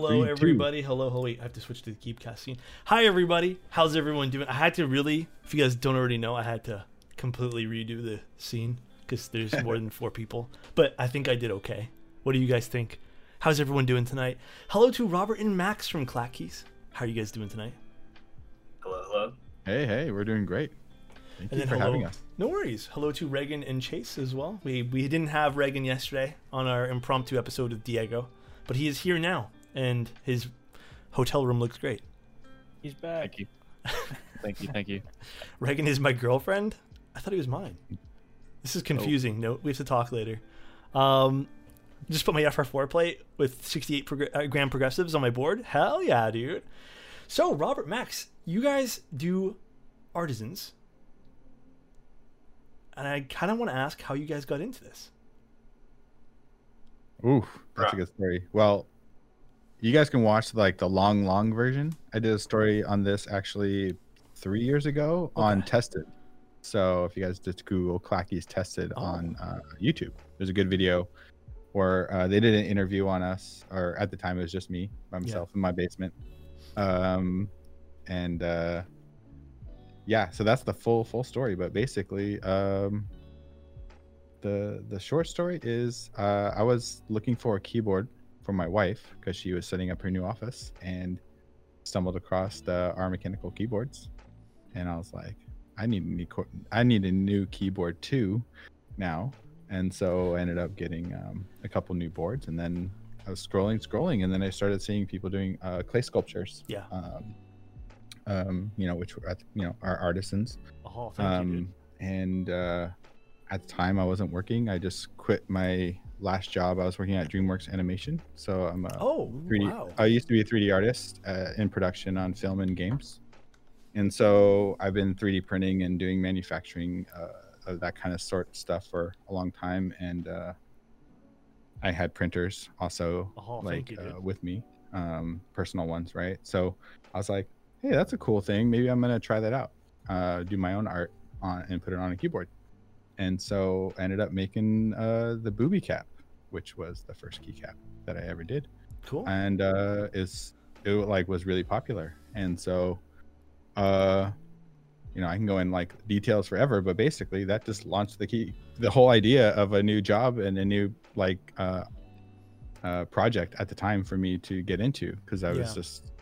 Hello, Three, two. everybody. Hello, hello. Wait, I have to switch to the Keepcast casting. Hi, everybody. How's everyone doing? I had to really, if you guys don't already know, I had to completely redo the scene because there's more than four people. But I think I did okay. What do you guys think? How's everyone doing tonight? Hello to Robert and Max from Clackeys. How are you guys doing tonight? Hello, hello. Hey, hey, we're doing great. Thank And you for hello, having us. no worries. Hello to Reagan and Chase as well. We we didn't have Reagan yesterday on our impromptu episode of Diego, but he is here now, and his hotel room looks great. He's back. Thank you. thank you. Thank you. Reagan is my girlfriend. I thought he was mine. This is confusing. No, we have to talk later. Um, just put my FR4 plate with 68 prog- uh, gram progressives on my board. Hell yeah, dude. So Robert Max, you guys do artisans, and I kind of want to ask how you guys got into this. Ooh, that's a good story. Well, you guys can watch like the long, long version. I did a story on this actually three years ago on Tested. So if you guys just Google Clackeys Tested Oh. on uh, YouTube, there's a good video where uh, they did an interview on us, or at the time it was just me by myself in my basement. Um, and uh, yeah, so that's the full full story. But basically, um, the the short story is uh, I was looking for a keyboard for my wife because she was setting up her new office and stumbled across the r/MechanicalKeyboards, and I was like, I need a new I need a new keyboard too now, and so I ended up getting um, a couple new boards, and then I was scrolling, scrolling, and then I started seeing people doing uh, clay sculptures. Yeah. Um, um, you know, which were you know are artisans Oh, thank you. um, Dude. and uh, at the time I wasn't working. I just quit my last job. I was working at DreamWorks Animation, so I'm a Oh, 3D. wow. I used to be a 3D artist uh, in production on film and games, and so I've been 3D printing and doing manufacturing uh, of that kind of sort stuff for a long time. And uh, I had printers also Oh, like you, uh, with me, um, personal ones, right? So I was like, hey, that's a cool thing. Maybe I'm gonna try that out. Uh, do my own art on and put it on a keyboard. And so I ended up making uh, the booby cap, which was the first keycap that I ever did cool. and uh is it like was really popular and so uh you know i can go in like details forever but basically that just launched the key the whole idea of a new job and a new like uh uh project at the time for me to get into because i was Yeah. just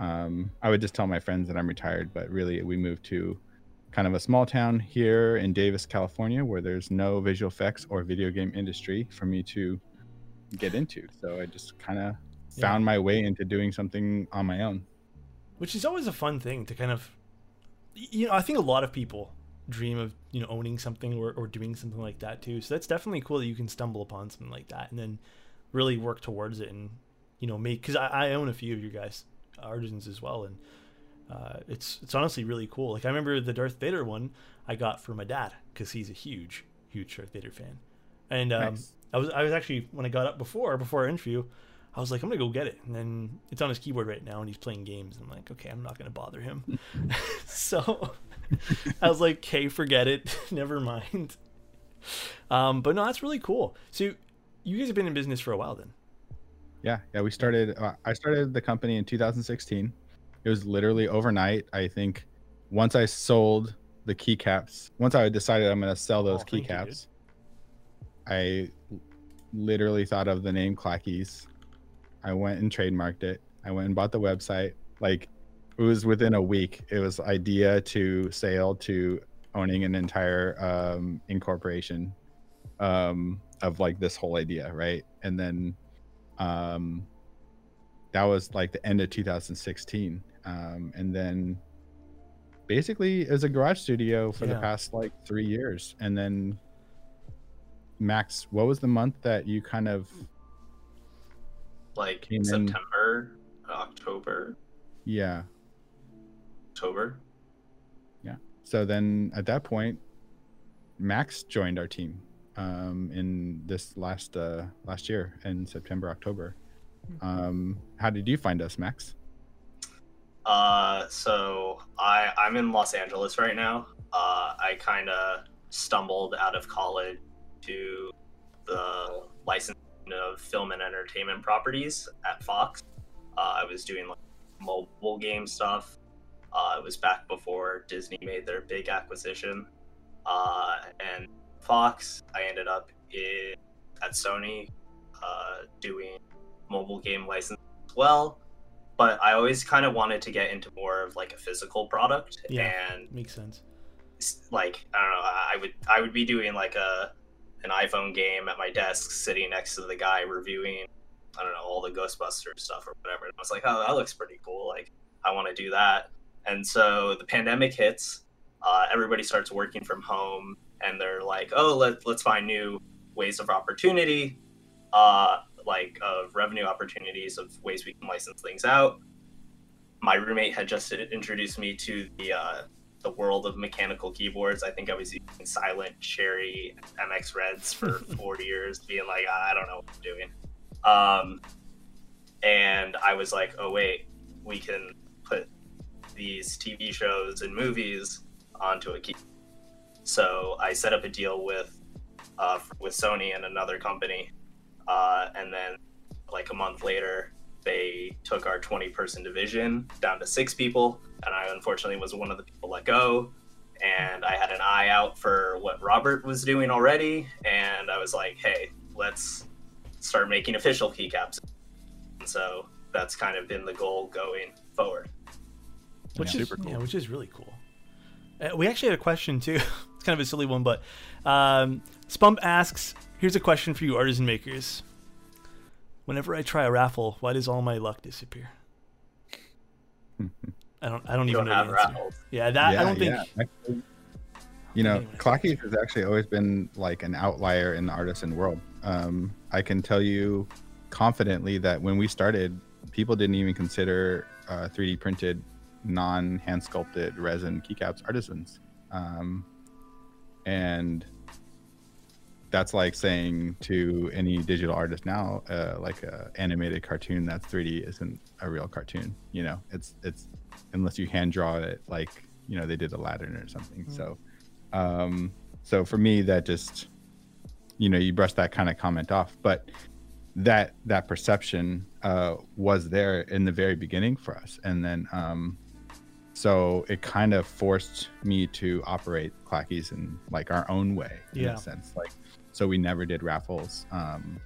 um i would just tell my friends that i'm retired but really we moved to kind of a small town here in davis california where there's no visual effects or video game industry for me to get into. So I just kind of Yeah. found my way into doing something on my own. which is always a fun thing to kind of you know i think a lot of people dream of you know owning something or, or doing something like that too so that's definitely cool that you can stumble upon something like that and then really work towards it and you know make because I, I own a few of your guys artisans as well and uh, it's it's honestly really cool like i remember the darth vader one i got for my dad because he's a huge huge darth vader fan and um, Nice. i was i was actually when i got up before before our interview I was like, I'm gonna go get it, and then it's on his keyboard right now, and he's playing games. And I'm like, okay, I'm not gonna bother him. so I was like, okay, forget it, never mind. Um, but no, that's really cool. So you guys have been in business for a while, then. Yeah, yeah. We started. Uh, I started the company in 2016. It was literally overnight. I think once I sold the keycaps, once I decided I'm going to sell those Oh, keycaps, I literally thought of the name Clackeys. I went and trademarked it. I went and bought the website. Like it was within a week. It was idea to sale to owning an entire um, incorporation um, of like this whole idea, right? And then um, that was like the end of 2016. Um, and then basically it was a garage studio for the past like three years. And then Max, what was the month that you kind of Like Came in- September, October, yeah October. Yeah. So then at that point max joined our team um in this last uh last year in september october um how did you find us max Uh, so I I'm in Los Angeles right now. Uh, I kind of stumbled out of college to the licensing of film and entertainment properties at Fox. Uh, I was doing like mobile game stuff. Uh, it was back before Disney made their big acquisition. Uh, and Fox, I ended up in, at Sony uh, doing mobile game license as well. But I always kind of wanted to get into more of like a physical product. Yeah. And Makes sense. like I don't know, I would I would be doing like a an iPhone game at my desk, sitting next to the guy reviewing I don't know all the Ghostbusters stuff or whatever. And I was like, oh, that looks pretty cool. Like I want to do that. And so the pandemic hits. Uh, everybody starts working from home, and they're like, oh, let let's find new ways of opportunity, uh, like of revenue opportunities of ways we can license things out. My roommate had just introduced me to the uh, the world of mechanical keyboards. I think I was using Silent, Cherry, MX Reds for four years, being like, I don't know what I'm doing. Um, and I was like, oh wait, we can put these TV shows and movies onto a key. So I set up a deal with uh, with Sony and another company, uh, and then like a month later, they took our 20 person division down to six people, and I unfortunately was one of the people let go. And I had an eye out for what Robert was doing already, and I was like, hey, let's start making official keycaps. And so that's kind of been the goal going forward. Which Yeah. is Super cool. yeah, which is really cool. Uh, we actually had a question too. it's kind of a silly one, but um, Spump asks, "Here's a question for you, artisan makers. Whenever I try a raffle, why does all my luck disappear?" I don't. I don't You even don't know have the answer. raffles. Yeah, that I don't think. yeah. Actually, you know, Anyway. Clackeys has actually always been like an outlier in the artisan world. Um, I can tell you confidently that when we started, people didn't even consider uh, 3D printed, non hand sculpted resin keycaps artisans. Um, and that's like saying to any digital artist now, uh, like a animated cartoon that's 3D isn't a real cartoon. You know, it's it's unless you hand draw it like you know they did a Aladdin or something. Mm. So, um, so for me, that just you know you brush that kind of comment off, but that that perception uh, was there in the very beginning for us, and then um, so it kind of forced me to operate Clackeys in like our own way in Yeah. a sense, like so we never did raffles. Um,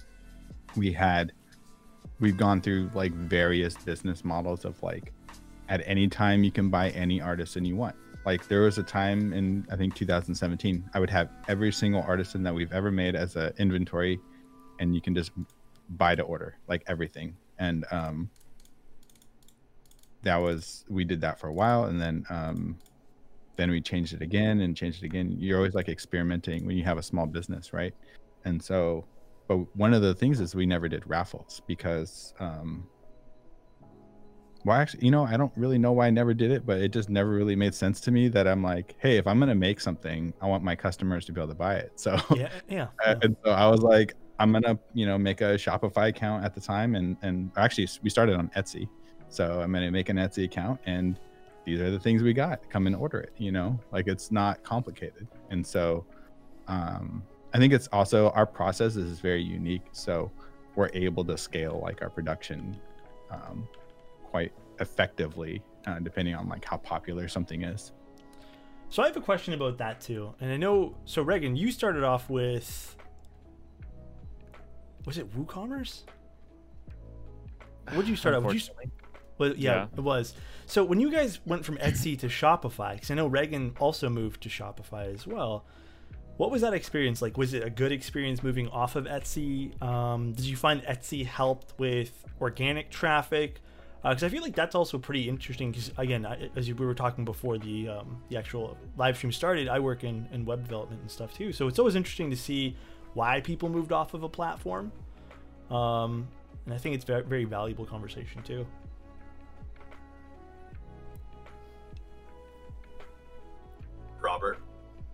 we had we've gone through like various business models of like at any time you can buy any artisan you want. Like there was a time in I think 2017, I would have every single artisan that we've ever made as a inventory, and you can just buy to order like everything. And um, that was we did that for a while, and then um, then we changed it again and changed it again. You're always like experimenting when you have a small business, right? And so, but one of the things is we never did raffles because um, well, actually, you know, I don't really know why I never did it, but it just never really made sense to me that I'm like, hey, if I'm gonna make something, I want my customers to be able to buy it. So, Yeah, yeah. yeah. and so I was like, I'm gonna, you know, make a Shopify account at the time, and and actually we started on Etsy, so I'm gonna make an Etsy account, and these are the things we got. Come and order it. You know, like it's not complicated, and so, um, I think it's also our process is very unique, so we're able to scale like our production, um, quite effectively, uh, depending on like how popular something is. So I have a question about that too, and I know. So Reagan, you started off with. Was it WooCommerce? What did you start out? Would you, Unfortunately. Well, yeah, Yeah. it was. So when you guys went from Etsy to Shopify, because I know Reagan also moved to Shopify as well. What was that experience like? Was it a good experience moving off of Etsy? Um, did you find Etsy helped with organic traffic? Because I feel like that's also pretty interesting. Because again, I, as we were talking before the um, the actual live stream started, I work in, in web development and stuff too. So it's always interesting to see why people moved off of a platform. Um, and I think it's very, very valuable conversation too.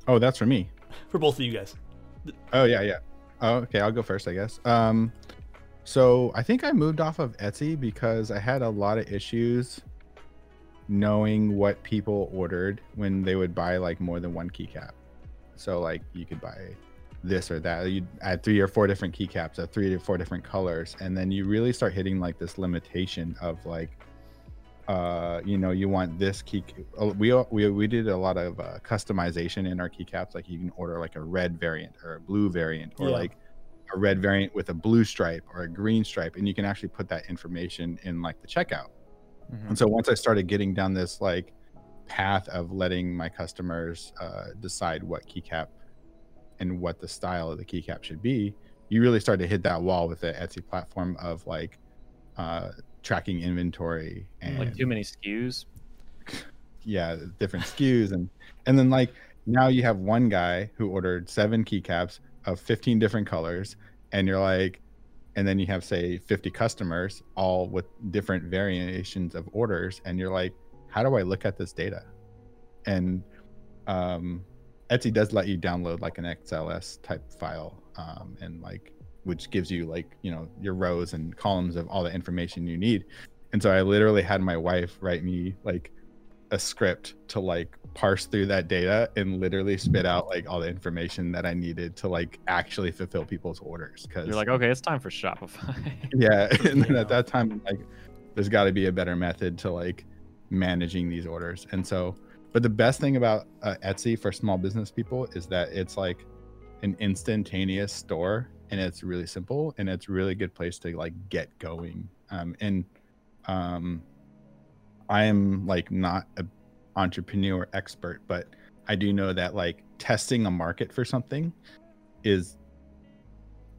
Oh, that's for me. For both of you guys. Oh yeah, yeah. Oh, okay, I'll go first, I guess. Um, so I think I moved off of Etsy because I had a lot of issues knowing what people ordered when they would buy like more than one keycap. So like you could buy this or that. You add three or four different keycaps at three to four different colors, and then you really start hitting like this limitation of like, uh, you know, you want this key. We we we did a lot of uh, customization in our keycaps. Like you can order like a red variant or a blue variant, or Yeah. like a red variant with a blue stripe or a green stripe, and you can actually put that information in like the checkout. Mhm. And so once I started getting down this like path of letting my customers uh, decide what keycap and what the style of the keycap should be, you really start to hit that wall with the Etsy platform of like uh, tracking inventory and Like too many SKUs. yeah, different SKUs and and then like now you have one guy who ordered seven keycaps of 15 different colors and you're like and then you have say 50 customers all with different variations of orders and you're like how do I look at this data? And um Etsy does let you download like an XLS type file um and like which gives you like, you know, your rows and columns of all the information you need. And so I literally had my wife write me like a script to like parse through that data and literally spit out like all the information that I needed to like actually fulfill people's orders. Cause You're like, okay, it's time for Shopify. yeah. And then at that time, like there's got to be a better method to like managing these orders. And so, but the best thing about uh, Etsy for small business people is that it's like an instantaneous store and it's really simple and it's a really good place to like get going. Um, and um, I am like not a entrepreneur expert, but I do know that like testing a market for something is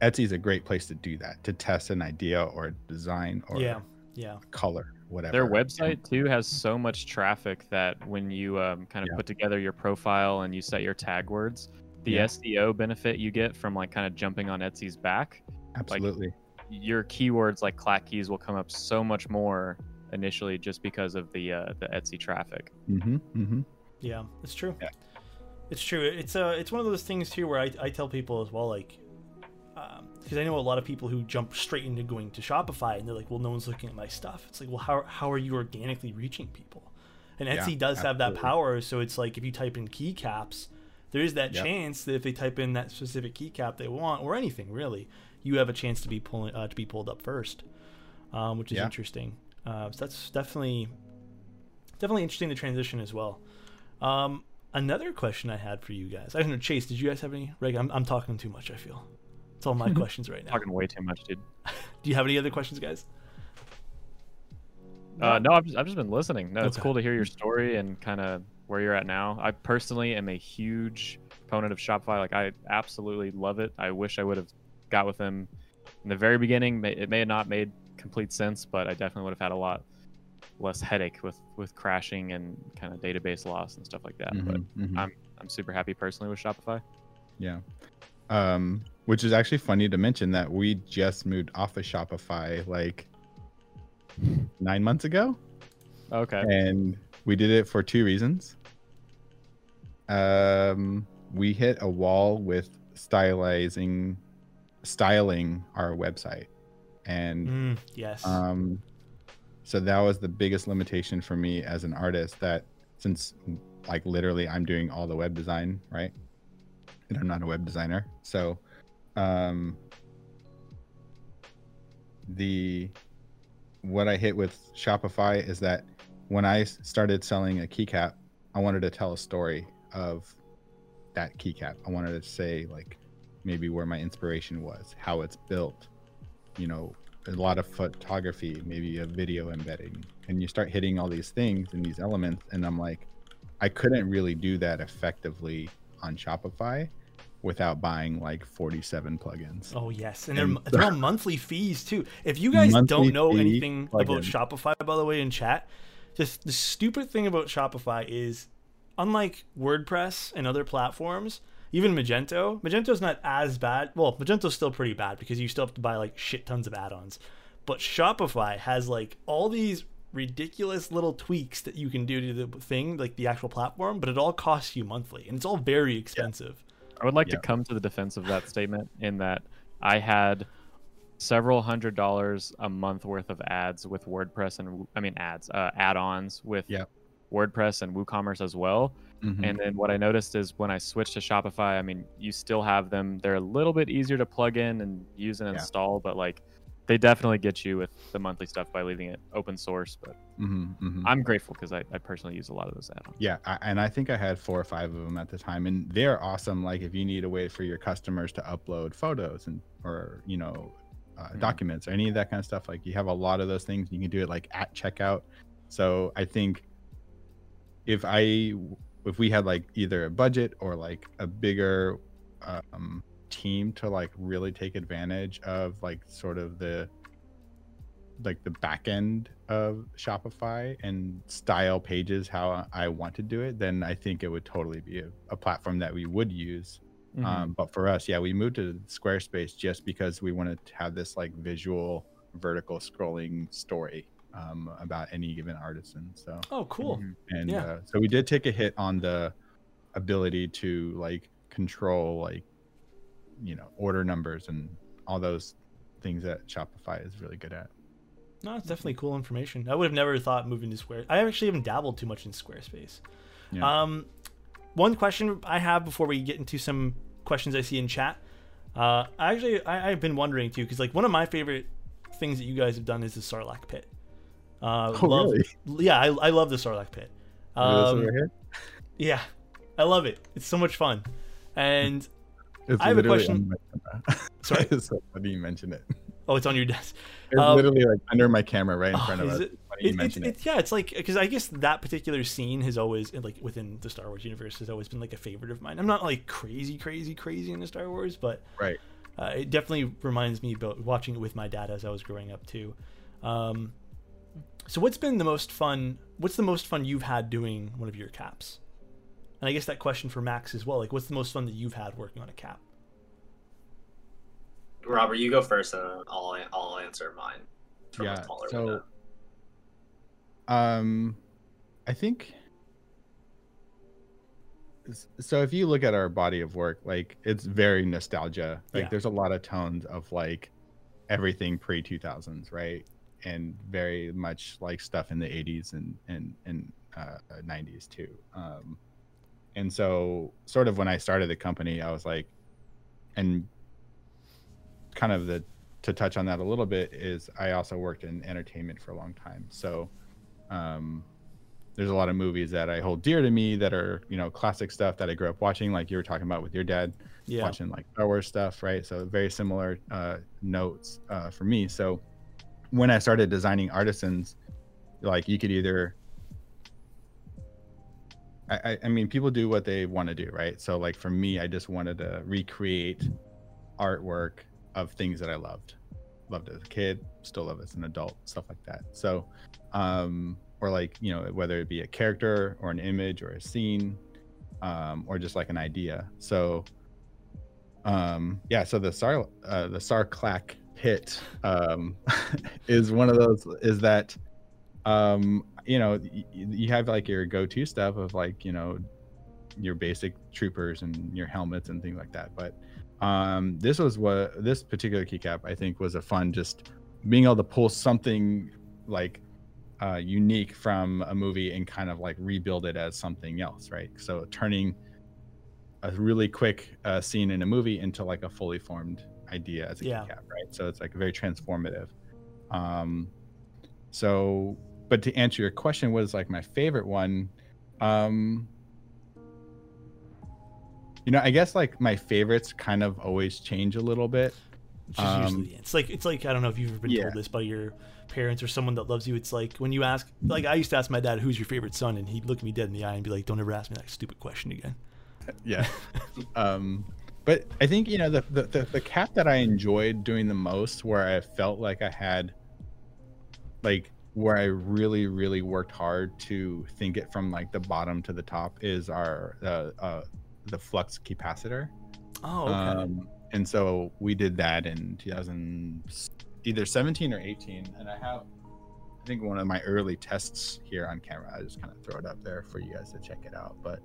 Etsy is a great place to do that to test an idea or a design or yeah, yeah, color, whatever. Their website too has so much traffic that when you um, kind of Yeah. put together your profile and you set your tag words, the Yeah. SEO benefit you get from like kind of jumping on Etsy's back, absolutely. your keywords like Clackeys will come up so much more initially just because of the uh, the Etsy traffic. hmm hmm yeah. It's true. Yeah. It's true. It's uh, it's one of those things too where I, I tell people as well, like, because I know a lot of people who jump straight into going to Shopify and they're like, well, no one's looking at my stuff. It's like, well, how how are you organically reaching people? And Yeah, Etsy does have that power, so it's like if you type in keycaps, there is that Yep. chance that if they type in that specific keycap they want or anything really, you have a chance to be pulling uh, to be pulled up first, um, which is Yeah. interesting. Uh, so that's definitely definitely interesting to transition as well. Um, another question I had for you guys. I don't know, Chase. Did you guys have any? Reg, I'm, I'm talking too much. I feel it's all my questions right now. Talking way too much, dude. Do you have any other questions, guys? Uh, no, I've just, I've just been listening. No, it's cool to hear your story and kind of where you're at now. I personally am a huge proponent of Shopify. Like, I absolutely love it. I wish I would have got with them in the very beginning. It may have not made complete sense, but I definitely would have had a lot less headache with with crashing and kind of database loss and stuff like that. But Mhm, mhm. I'm I'm super happy personally with Shopify. Yeah. Um, which is actually funny to mention that we just moved off of Shopify like nine months ago. Okay. And we did it for two reasons. Um, we hit a wall with stylizing, styling our website. And Mm, yes. um, so that was the biggest limitation for me as an artist that since like literally I'm doing all the web design, right? And I'm not a web designer. So um the what I hit with Shopify is that when I started selling a keycap, I wanted to tell a story of that keycap. I wanted to say like maybe where my inspiration was, how it's built, you know, a lot of photography, maybe a video embedding, and you start hitting all these things and these elements, and I'm like, I couldn't really do that effectively on Shopify without buying like 47 plugins. Oh yes, and they're, And- they're monthly fees too. If you guys don't know anything about. Shopify, by the way, in chat, just the stupid thing about Shopify is, unlike WordPress and other platforms, even Magento, Magento's not as bad. Well, Magento's still pretty bad because you still have to buy like shit tons of add-ons. But Shopify has like all these ridiculous little tweaks that you can do to the thing, like the actual platform, but it all costs you monthly, and it's all very expensive. I would like Yeah. to come to the defense of that statement in that I had several hundred dollars a month worth of ads with WordPress and I mean ads, uh, add-ons with Yep. WordPress and WooCommerce as well. Mhm. And then what I noticed is when I switched to Shopify, I mean, you still have them. They're a little bit easier to plug in and use and Yeah. install, but like they definitely get you with the monthly stuff by leaving it open source. But Mhm, mhm. I'm grateful because I, I personally use a lot of those add-ons. Yeah, I, and I think I had four or five of them at the time, and they're awesome. Like if you need a way for your customers to upload photos and or you know uh, Mhm. documents or any of that kind of stuff, like you have a lot of those things. You can do it like at checkout. So I think if I if we had like either a budget or like a bigger um, team to like really take advantage of like sort of the like the back end of Shopify and style pages how I want to do it, then I think it would totally be a, a platform that we would use. Mhm. Um, but for us, yeah, we moved to Squarespace just because we wanted to have this like visual vertical scrolling story um, about any given artisan. So Oh, cool. Mhm. and Yeah. uh, so we did take a hit on the ability to like control like you know order numbers and all those things that Shopify is really good at. No, it's definitely cool information. I would have never thought moving to Square. I actually haven't dabbled too much in Squarespace. Yeah. Um, one question I have before we get into some questions I see in chat. Uh, actually, I, I've been wondering too, because like one of my favorite things that you guys have done is the Sarlacc pit. Uh, Oh, love, really? Yeah, I, I love the Sarlacc pit. Look at this Um, yeah, I love it. It's so much fun. And It's I have a question- on my camera. Sorry? it's so funny you mention it. oh, it's on your desk. It's Um, literally like under my camera right in Oh, front of us. it? Funny It, it. yeah, it's like because I guess that particular scene has always like within the Star Wars universe has always been like a favorite of mine. I'm not like crazy, crazy, crazy into Star Wars, but Right. uh, it definitely reminds me about watching it with my dad as I was growing up too. Um, so what's been the most fun? What's the most fun you've had doing one of your caps? And I guess that question for Max as well. Like, what's the most fun that you've had working on a cap? Robert, you go first, and then I'll I'll answer mine. from Yeah, smaller so- window. Um, I think. So if you look at our body of work, like it's very nostalgia. Like Yeah. there's a lot of tones of like everything pre 2000s, right? And very much like stuff in the 80s and and and uh, 90s too. Um, and so sort of when I started the company, I was like, and kind of the to touch on that a little bit is I also worked in entertainment for a long time. So um, there's a lot of movies that I hold dear to me that are you know classic stuff that I grew up watching, like you were talking about with your dad, Yeah, watching like Star Wars stuff, right? So very similar uh, notes uh, for me. So when I started designing artisans, like you could either I, I- mean, people do what they want to do, right? So, like for me, I just wanted to recreate artwork of things that I loved, loved as a kid, still love as an adult, stuff like that. So, um, or like you know, whether it be a character or an image or a scene, um, or just like an idea. So, um, yeah. So the Sar, uh, the Sarlacc pit, um, is one of those. Is that um you know you have like your go-to stuff of like you know your basic troopers and your helmets and things like that but um this was what this particular keycap i think was a fun just being able to pull something like uh unique from a movie and kind of like rebuild it as something else right so turning a really quick uh, scene in a movie into like a fully formed idea as a Yeah. keycap right so it's like very transformative um so but to answer your question what is like my favorite one um you know i guess like my favorites kind of always change a little bit Um, usually it's like it's like I don't know if you've ever been yeah. told this by your parents or someone that loves you. It's like when you ask, like I used to ask my dad, "Who's your favorite son?" and he'd look me dead in the eye and be like, "Don't ever ask me that stupid question again." yeah um but i think you know the, the the the cap that i enjoyed doing the most where i felt like i had like where i really really worked hard to think it from like the bottom to the top is our uh, uh the flux capacitor Oh, okay. um and so we did that in 2000 either 17 or 18 and i have i think one of my early tests here on camera i just kind of throw it up there for you guys to check it out but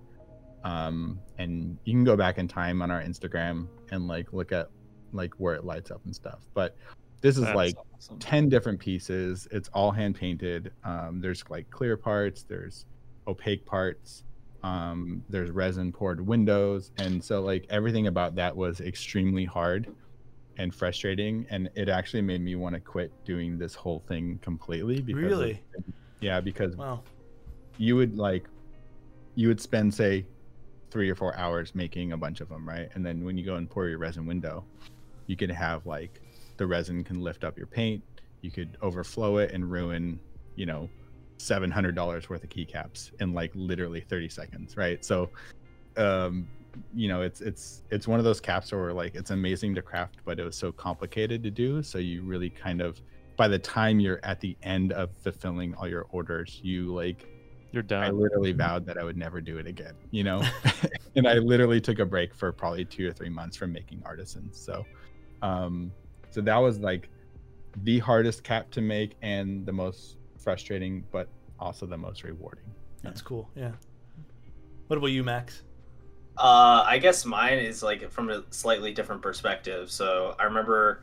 um and you can go back in time on our instagram and like look at like where it lights up and stuff but this is That's like awesome. 10 different pieces it's all hand painted um there's like clear parts there's opaque parts. Um, there's resin poured windows, and so like everything about that was extremely hard and frustrating, and it actually made me want to quit doing this whole thing completely. Because of- Really? yeah, because Wow. you would like you would spend say three or four hours making a bunch of them right? And then when you go and pour your resin window you could have like the resin can lift up your paint. You could overflow it and ruin you know $700 worth of keycaps in like literally 30 seconds right? So um you know it's it's it's one of those caps where like it's amazing to craft but it was so complicated to do. So you really kind of by the time you're at the end of fulfilling all your orders you like You're I literally vowed that I would never do it again, you know? and I literally took a break for probably two or three months from making artisans. So, um, so that was like the hardest cap to make and the most frustrating, but also the most rewarding. That's cool. Yeah. What about you, Max? Uh, I guess mine is like from a slightly different perspective. So I remember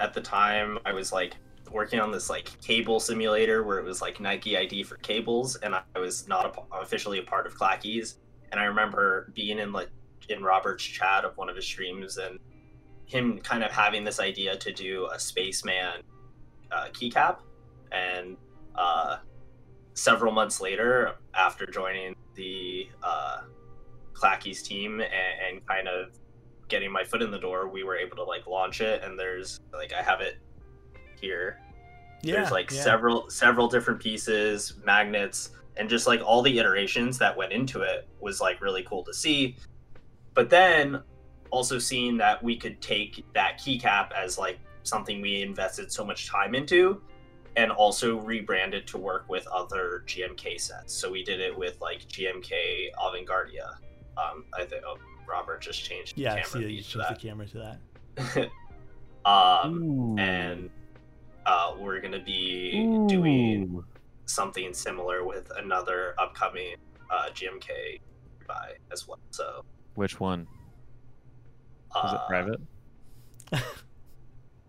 at the time I was like working on this like cable simulator where it was like Nike ID for cables, and I was not a, officially a part of Clackeys. And I remember being in like in Robert's chat of one of his streams and him kind of having this idea to do a spaceman uh, keycap, and uh, several months later, after joining the uh, Clackeys' team and, and kind of getting my foot in the door, we were able to like launch it. And there's like I have it here. Yeah. there's like yeah. several several different pieces, magnets, and just like all the iterations that went into it was like really cool to see. But then also seeing that we could take that keycap as like something we invested so much time into and also rebrand it to work with other GMK sets. So we did it with like GMK Avantgardia. Um, I think oh, Robert just changed the Yeah, I camera see that you feed changed the camera to that. um, and uh, we're gonna be doing something similar with another upcoming uh, GMK buy as well. So Which one? uh, Is it private?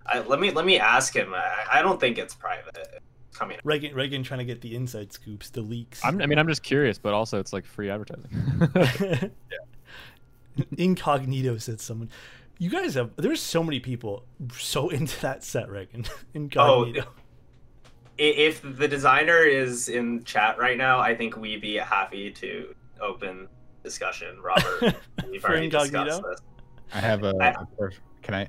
I, let me let me ask him. I, I don't think it's private. It's coming. Reagan, Reagan trying to get the inside scoops, the leaks. I'm, I mean, I'm just curious, but also it's like free advertising. Incognito said someone. You guys have. There's so many people so into that set, Reagan. Incognito. I- If the designer is in chat right now, I think we'd be happy to open discussion. Robert, we've For already discussed this. I have a, I- a perf- can I,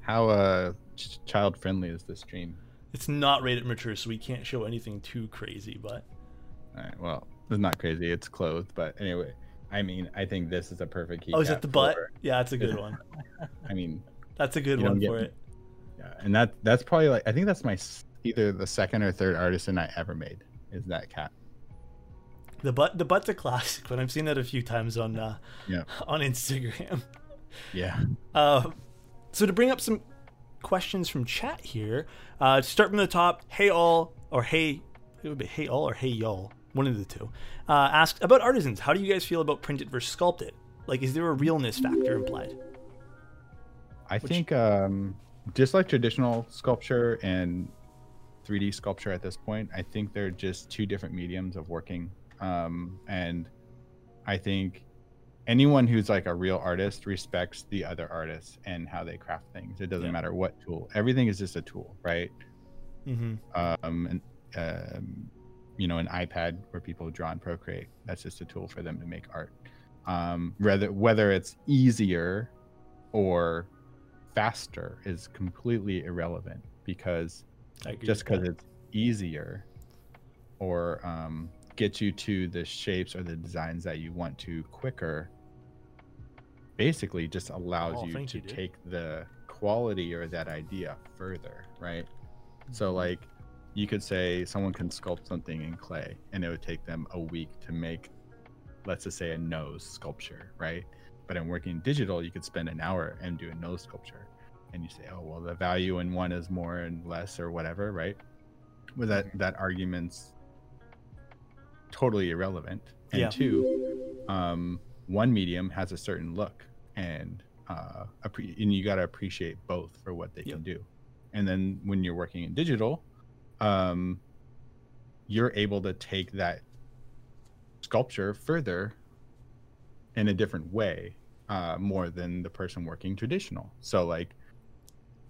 how uh, ch- child friendly is this stream? It's not rated mature, so we can't show anything too crazy. But All right, well, it's not crazy. It's clothed, but anyway, I mean, I think this is a perfect key. oh, is it the butt? For, Yeah, that's a good one. I mean, That's a good one get for it. Yeah, and that that's probably like I think that's my either the second or third artisan I ever made is that cat. The butt, the butt's a classic, but I've seen that a few times on uh, Yeah. on Instagram. Yeah. Uh, so to bring up some questions from chat here, uh, to start from the top, hey all or hey, it would be hey all or hey y'all, one of the two, uh, asked about artisans. How do you guys feel about printed versus sculpted? Like, is there a realness factor implied? I think um, just like traditional sculpture and 3D sculpture at this point, I think they're just two different mediums of working. Um, and I think anyone who's like a real artist respects the other artists and how they craft things. It doesn't Yeah. matter what tool. Everything is just a tool, right? Mm-hmm. um, and um, you know, an iPad where people draw and procreate. That's just a tool for them to make art. Um, whether whether it's easier or faster is completely irrelevant because just because it's easier or um, gets you to the shapes or the designs that you want to quicker basically just allows Oh, you to you, take the quality or that idea further right Mm-hmm. so like you could say someone can sculpt something in clay and it would take them a week to make let's just say a nose sculpture right? But in working digital you could spend an hour and do a nose sculpture and you say oh well the value in one is more and less or whatever right? Well that that argument's totally irrelevant. And Yeah. two um one medium has a certain look and uh and you got to appreciate both for what they Yep. can do. And then when you're working in digital um you're able to take that sculpture further in a different way uh, more than the person working traditional. So like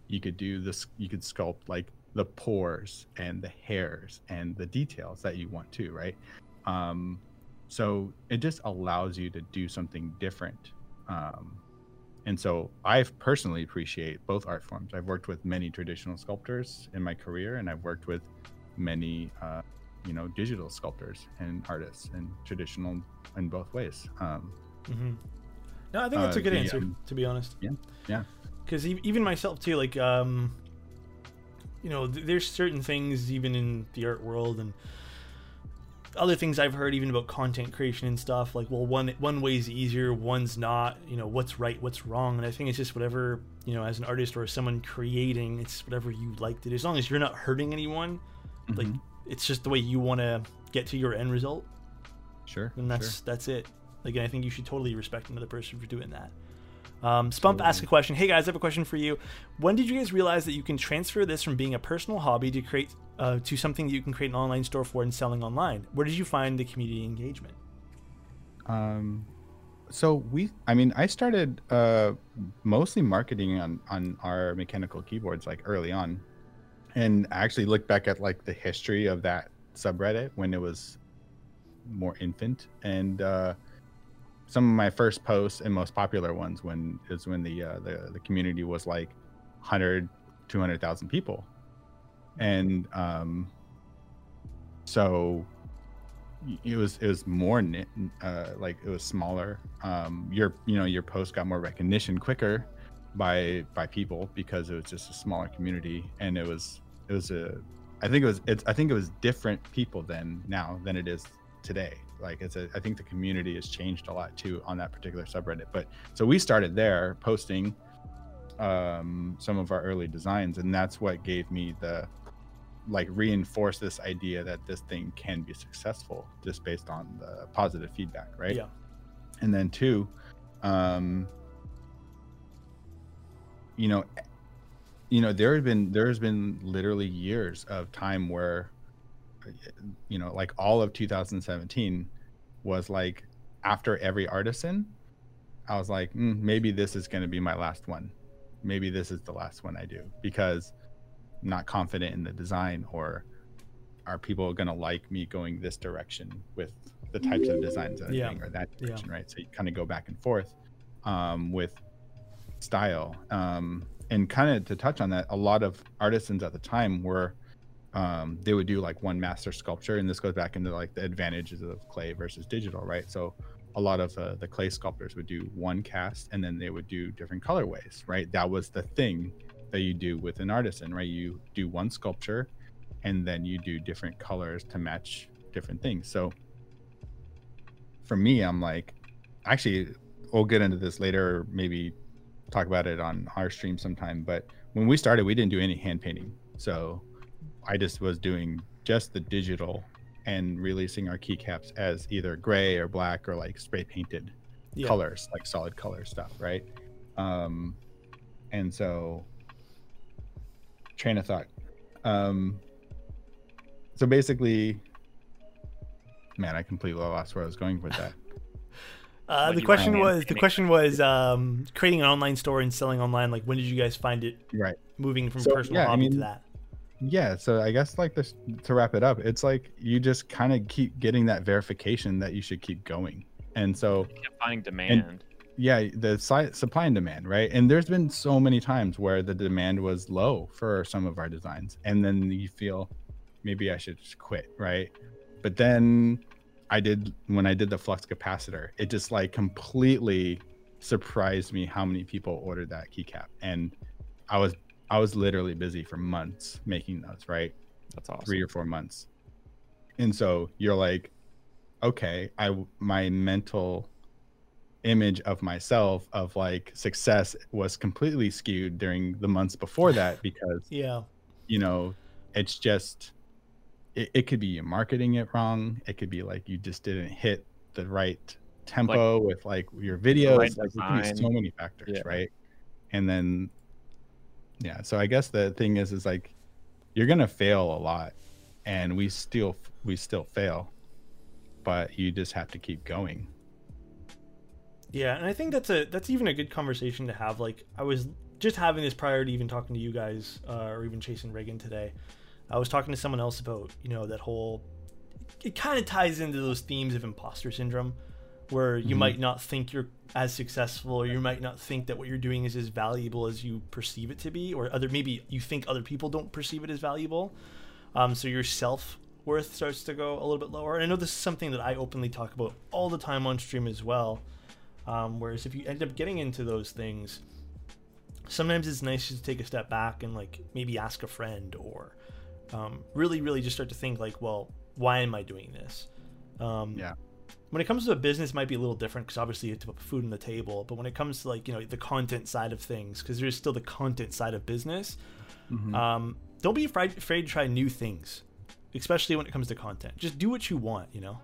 you could do this, you could sculpt like the pores and the hairs and the details that you want to, right? Um, so it just allows you to do something different. Um, and so I personally appreciate both art forms. I've worked with many traditional sculptors in my career, and I've worked with many, uh, you know, digital sculptors and artists and traditional in both ways. Um, mm-hmm. No, I think that's uh, a good the, answer. Um, to be honest. Yeah. Yeah. Because even myself too, like, um, you know, there's certain things even in the art world and other things I've heard even about content creation and stuff. Like, well, one one way's easier, one's not. You know, what's right, what's wrong, and I think it's just whatever you know, as an artist or someone creating, it's whatever you like to do. As long as you're not hurting anyone, mm-hmm. like it's just the way you want to get to your end result. Sure. And that's sure. that's it. Again, I think you should totally respect another person for doing that. Um, Spump asked a question. Hey guys, I have a question for you. When did you guys realize that you can transfer this from being a personal hobby to create uh, to something that you can create an online store for and selling online? Where did you find the community engagement? Um, so we, I mean, I started uh, mostly marketing on on r/MechanicalKeyboards like early on, and I actually looked back at like the history of that subreddit when it was more infant and. Uh, some of my first posts and most popular ones when is when the uh, the the community was like 100 200,000 people. And um so it was it was more uh, like it was smaller. Um your you know your post got more recognition quicker by by people because it was just a smaller community. And it was it was a i think it was it's i think it was different people then now than it is today like it's a i think the community has changed a lot too on that particular subreddit but so we started there posting um some of our early designs and that's what gave me the like reinforce this idea that this thing can be successful just based on the positive feedback right? Yeah. And then two um you know you know there have been there's been literally years of time where you know, like all of 2017 was like after every artisan, I was like, mm, maybe this is going to be my last one. Maybe this is the last one I do because I'm not confident in the design or are people going to like me going this direction with the types of designs that I'm yeah. doing or that direction, yeah. right? So you kind of go back and forth um, with style. Um, and kind of to touch on that, a lot of artisans at the time were um, they would do like one master sculpture, and this goes back into like the advantages of clay versus digital, right? So a lot of uh, the clay sculptors would do one cast, and then they would do different colorways, right? That was the thing that you do with an artisan, right? You do one sculpture, and then you do different colors to match different things. So for me, I'm like, actually, we'll get into this later, maybe talk about it on our stream sometime. But when we started, we didn't do any hand painting. So I just was doing just the digital and releasing our keycaps as either gray or black or like spray painted yeah. colors, like solid color stuff, right? Um, and so, train of thought. Um, so basically, man, I completely lost where I was going with that. Uh, the question was the question was um, creating an online store and selling online. Like, when did you guys find it? Right. Moving from so, personal yeah, hobby I mean, to that yeah so i guess like this to wrap it up it's like you just kind of keep getting that verification that you should keep going. And so finding demand. and, yeah the si- supply and demand right? And there's been so many times where the demand was low for some of our designs and then you feel maybe i should just quit right? But then i did when i did the flux capacitor it just like completely surprised me how many people ordered that keycap. And i was I was literally busy for months making those, right? That's awesome. Three or four months. And so you're like, okay, I my mental image of myself of like success was completely skewed during the months before that because yeah, you know, it's just it, it could be you marketing it wrong. It could be like you just didn't hit the right tempo like, with like your videos. Right like there could be so many factors, yeah. right? And then yeah so i guess the thing is is like you're gonna fail a lot and we still we still fail but you just have to keep going. Yeah, and I think that's a that's even a good conversation to have. Like I was just having this prior to even talking to you guys uh, or even chasing Reagan today. I was talking to someone else about you know that whole. It kind of ties into those themes of imposter syndrome, where you Mhm. might not think you're as successful, or you might not think that what you're doing is as valuable as you perceive it to be, or other maybe you think other people don't perceive it as valuable. Um, so your self worth starts to go a little bit lower. And I know this is something that I openly talk about all the time on stream as well. Um, whereas if you end up getting into those things, sometimes it's nice to take a step back and like maybe ask a friend or um, really, really just start to think like, well, why am I doing this? Um, Yeah. When it comes to a business, it might be a little different because obviously you have to put food on the table. But when it comes to like you know the content side of things, because there's still the content side of business, Mhm. um, don't be afraid, afraid to try new things, especially when it comes to content. Just do what you want, you know.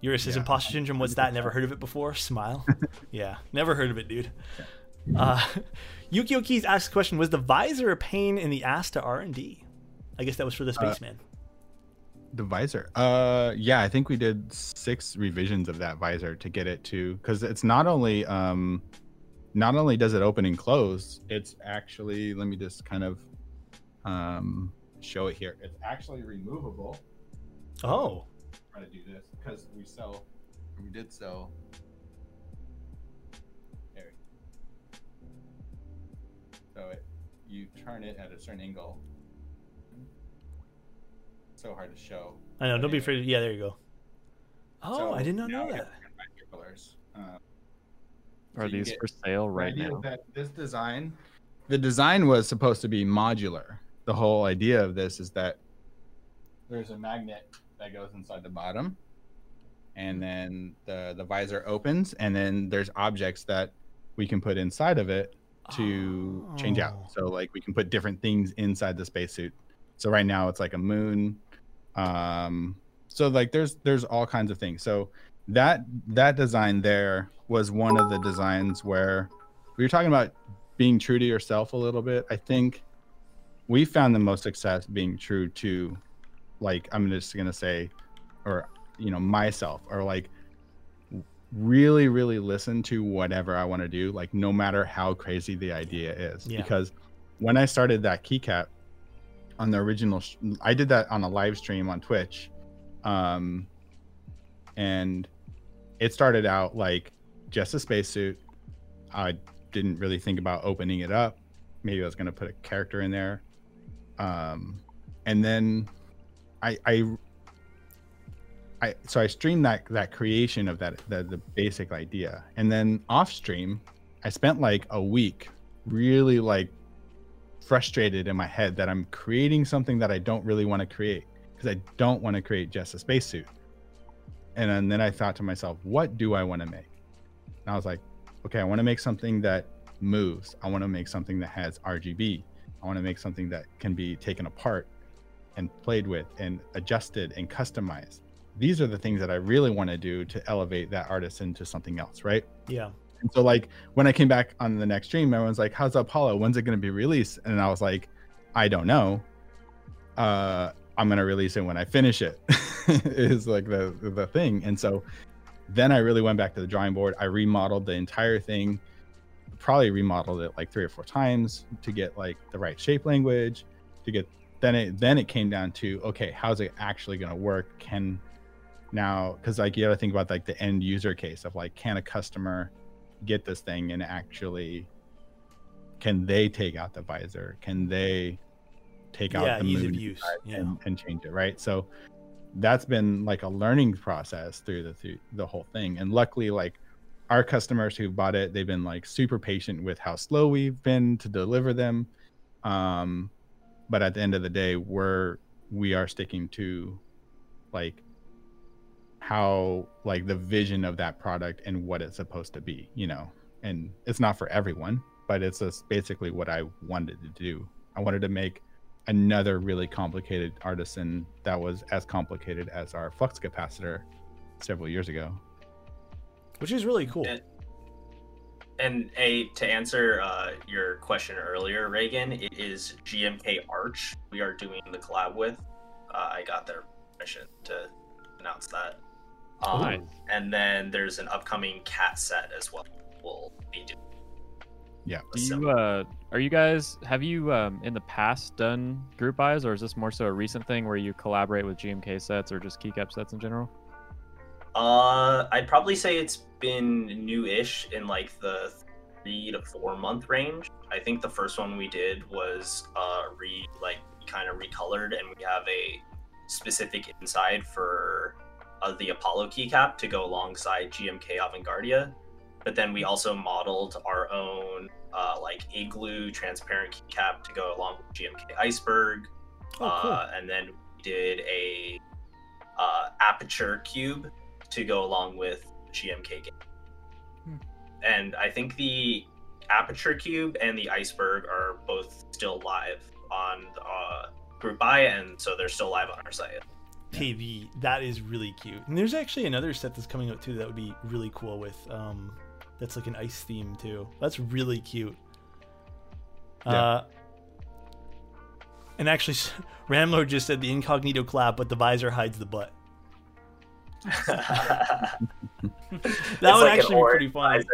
Eurus says Yeah. imposter syndrome. What's that? Never heard of it before. Smile. yeah, never heard of it, dude. Uh, Yukio Keys asks the question: Was the visor a pain in the ass to R and D? I guess that was for the spaceman. The visor. Uh, yeah, I think we did six revisions of that visor to get it to because it's not only um, not only does it open and close, it's actually let me just kind of um show it here. It's actually removable. oh, Try to do this because we sell, we did sell. There. So it, you turn it at a certain angle. So hard to show. I know. Don't be anyway. afraid. Yeah, there you go. Oh, So I did not know that. have binoculars. Um, Are so these get- for sale right idea now? That this design, the design was supposed to be modular. The whole idea of this is that there's a magnet that goes inside the bottom, and then the the visor opens, and then there's objects that we can put inside of it to change Oh. out. So like we can put different things inside the spacesuit. So right now it's like a moon. Um, so like there's there's all kinds of things. So that that design there was one of the designs where we were talking about being true to yourself a little bit. I think we found the most success being true to like I'm just gonna say or you know myself or like really really listen to whatever i want to do like no matter how crazy the idea is Yeah. because when i started that keycap on the original sh- i did that on a live stream on twitch um and it started out like just a spacesuit. I didn't really think about opening it up. Maybe i was to put a character in there. Um and then i i I so I streamed that that creation of that the, the basic idea, and then off stream, I spent like a week really like frustrated in my head that I'm creating something that I don't really want to create because I don't want to create just a spacesuit. And then, then I thought to myself, what do I want to make? And I was like, okay, I want to make something that moves. I want to make something that has RGB. I want to make something that can be taken apart and played with and adjusted and customized these are the things that I really want to do to elevate that artist into something else, right? Yeah. And so like when I came back on the next stream, everyone's like, "How's Apollo? When's it going to be released?" And I was like, "I don't know. Uh, I'm going to release it when I finish it." is like the the thing. And so then I really went back to the drawing board. I remodeled the entire thing. Probably remodeled it like three or four times to get like the right shape language. To get then it then it came down to okay, how's it actually going to work? Can now because like you got to think about like the end user case of like can a customer get this thing and actually can they take out the visor? Can they take out Yeah, the ease of moon use, yeah. and, and change it right? So that's been like a learning process through the through the whole thing. And luckily like our customers who bought it they've been like super patient with how slow we've been to deliver them. Um but at the end of the day we're we are sticking to like how like the vision of that product and what it's supposed to be you know and it's not for everyone but it's just basically what i wanted to do i wanted to make another really complicated artisan that was as complicated as our flux capacitor several years ago Which is really cool. And- And a to answer uh, your question earlier, Reagan, it is GMK Arch. We are doing the collab with. Uh, I got their permission to announce that. Um, Nice. And then there's an upcoming cat set as well. We'll be doing. Yeah. Do you uh are you guys have you um in the past done group buys or is this more so a recent thing where you collaborate with GMK sets or just keycap sets in general? Uh, I'd probably say it's been new-ish in like the three to four month range. I think the first one we did was uh re like kind of recolored, and we have a specific inside for uh, the Apollo keycap to go alongside GMK Avantgardia. But then we also modeled our own uh, like igloo transparent keycap to go along with GMK Iceberg. Oh, cool. Uh, and then we did a uh, aperture cube to go along with GMK game. Hmm. And I think the aperture cube and the iceberg are both still live on uh, Group Buy, and so they're still live on our site. KV, that is really cute. And there's actually another set that's coming out too that would be really cool with um that's like an ice theme too. That's really cute. Yeah. Uh and actually Ramlord just said the incognito clap, but the visor hides the butt. that would actually be pretty funny.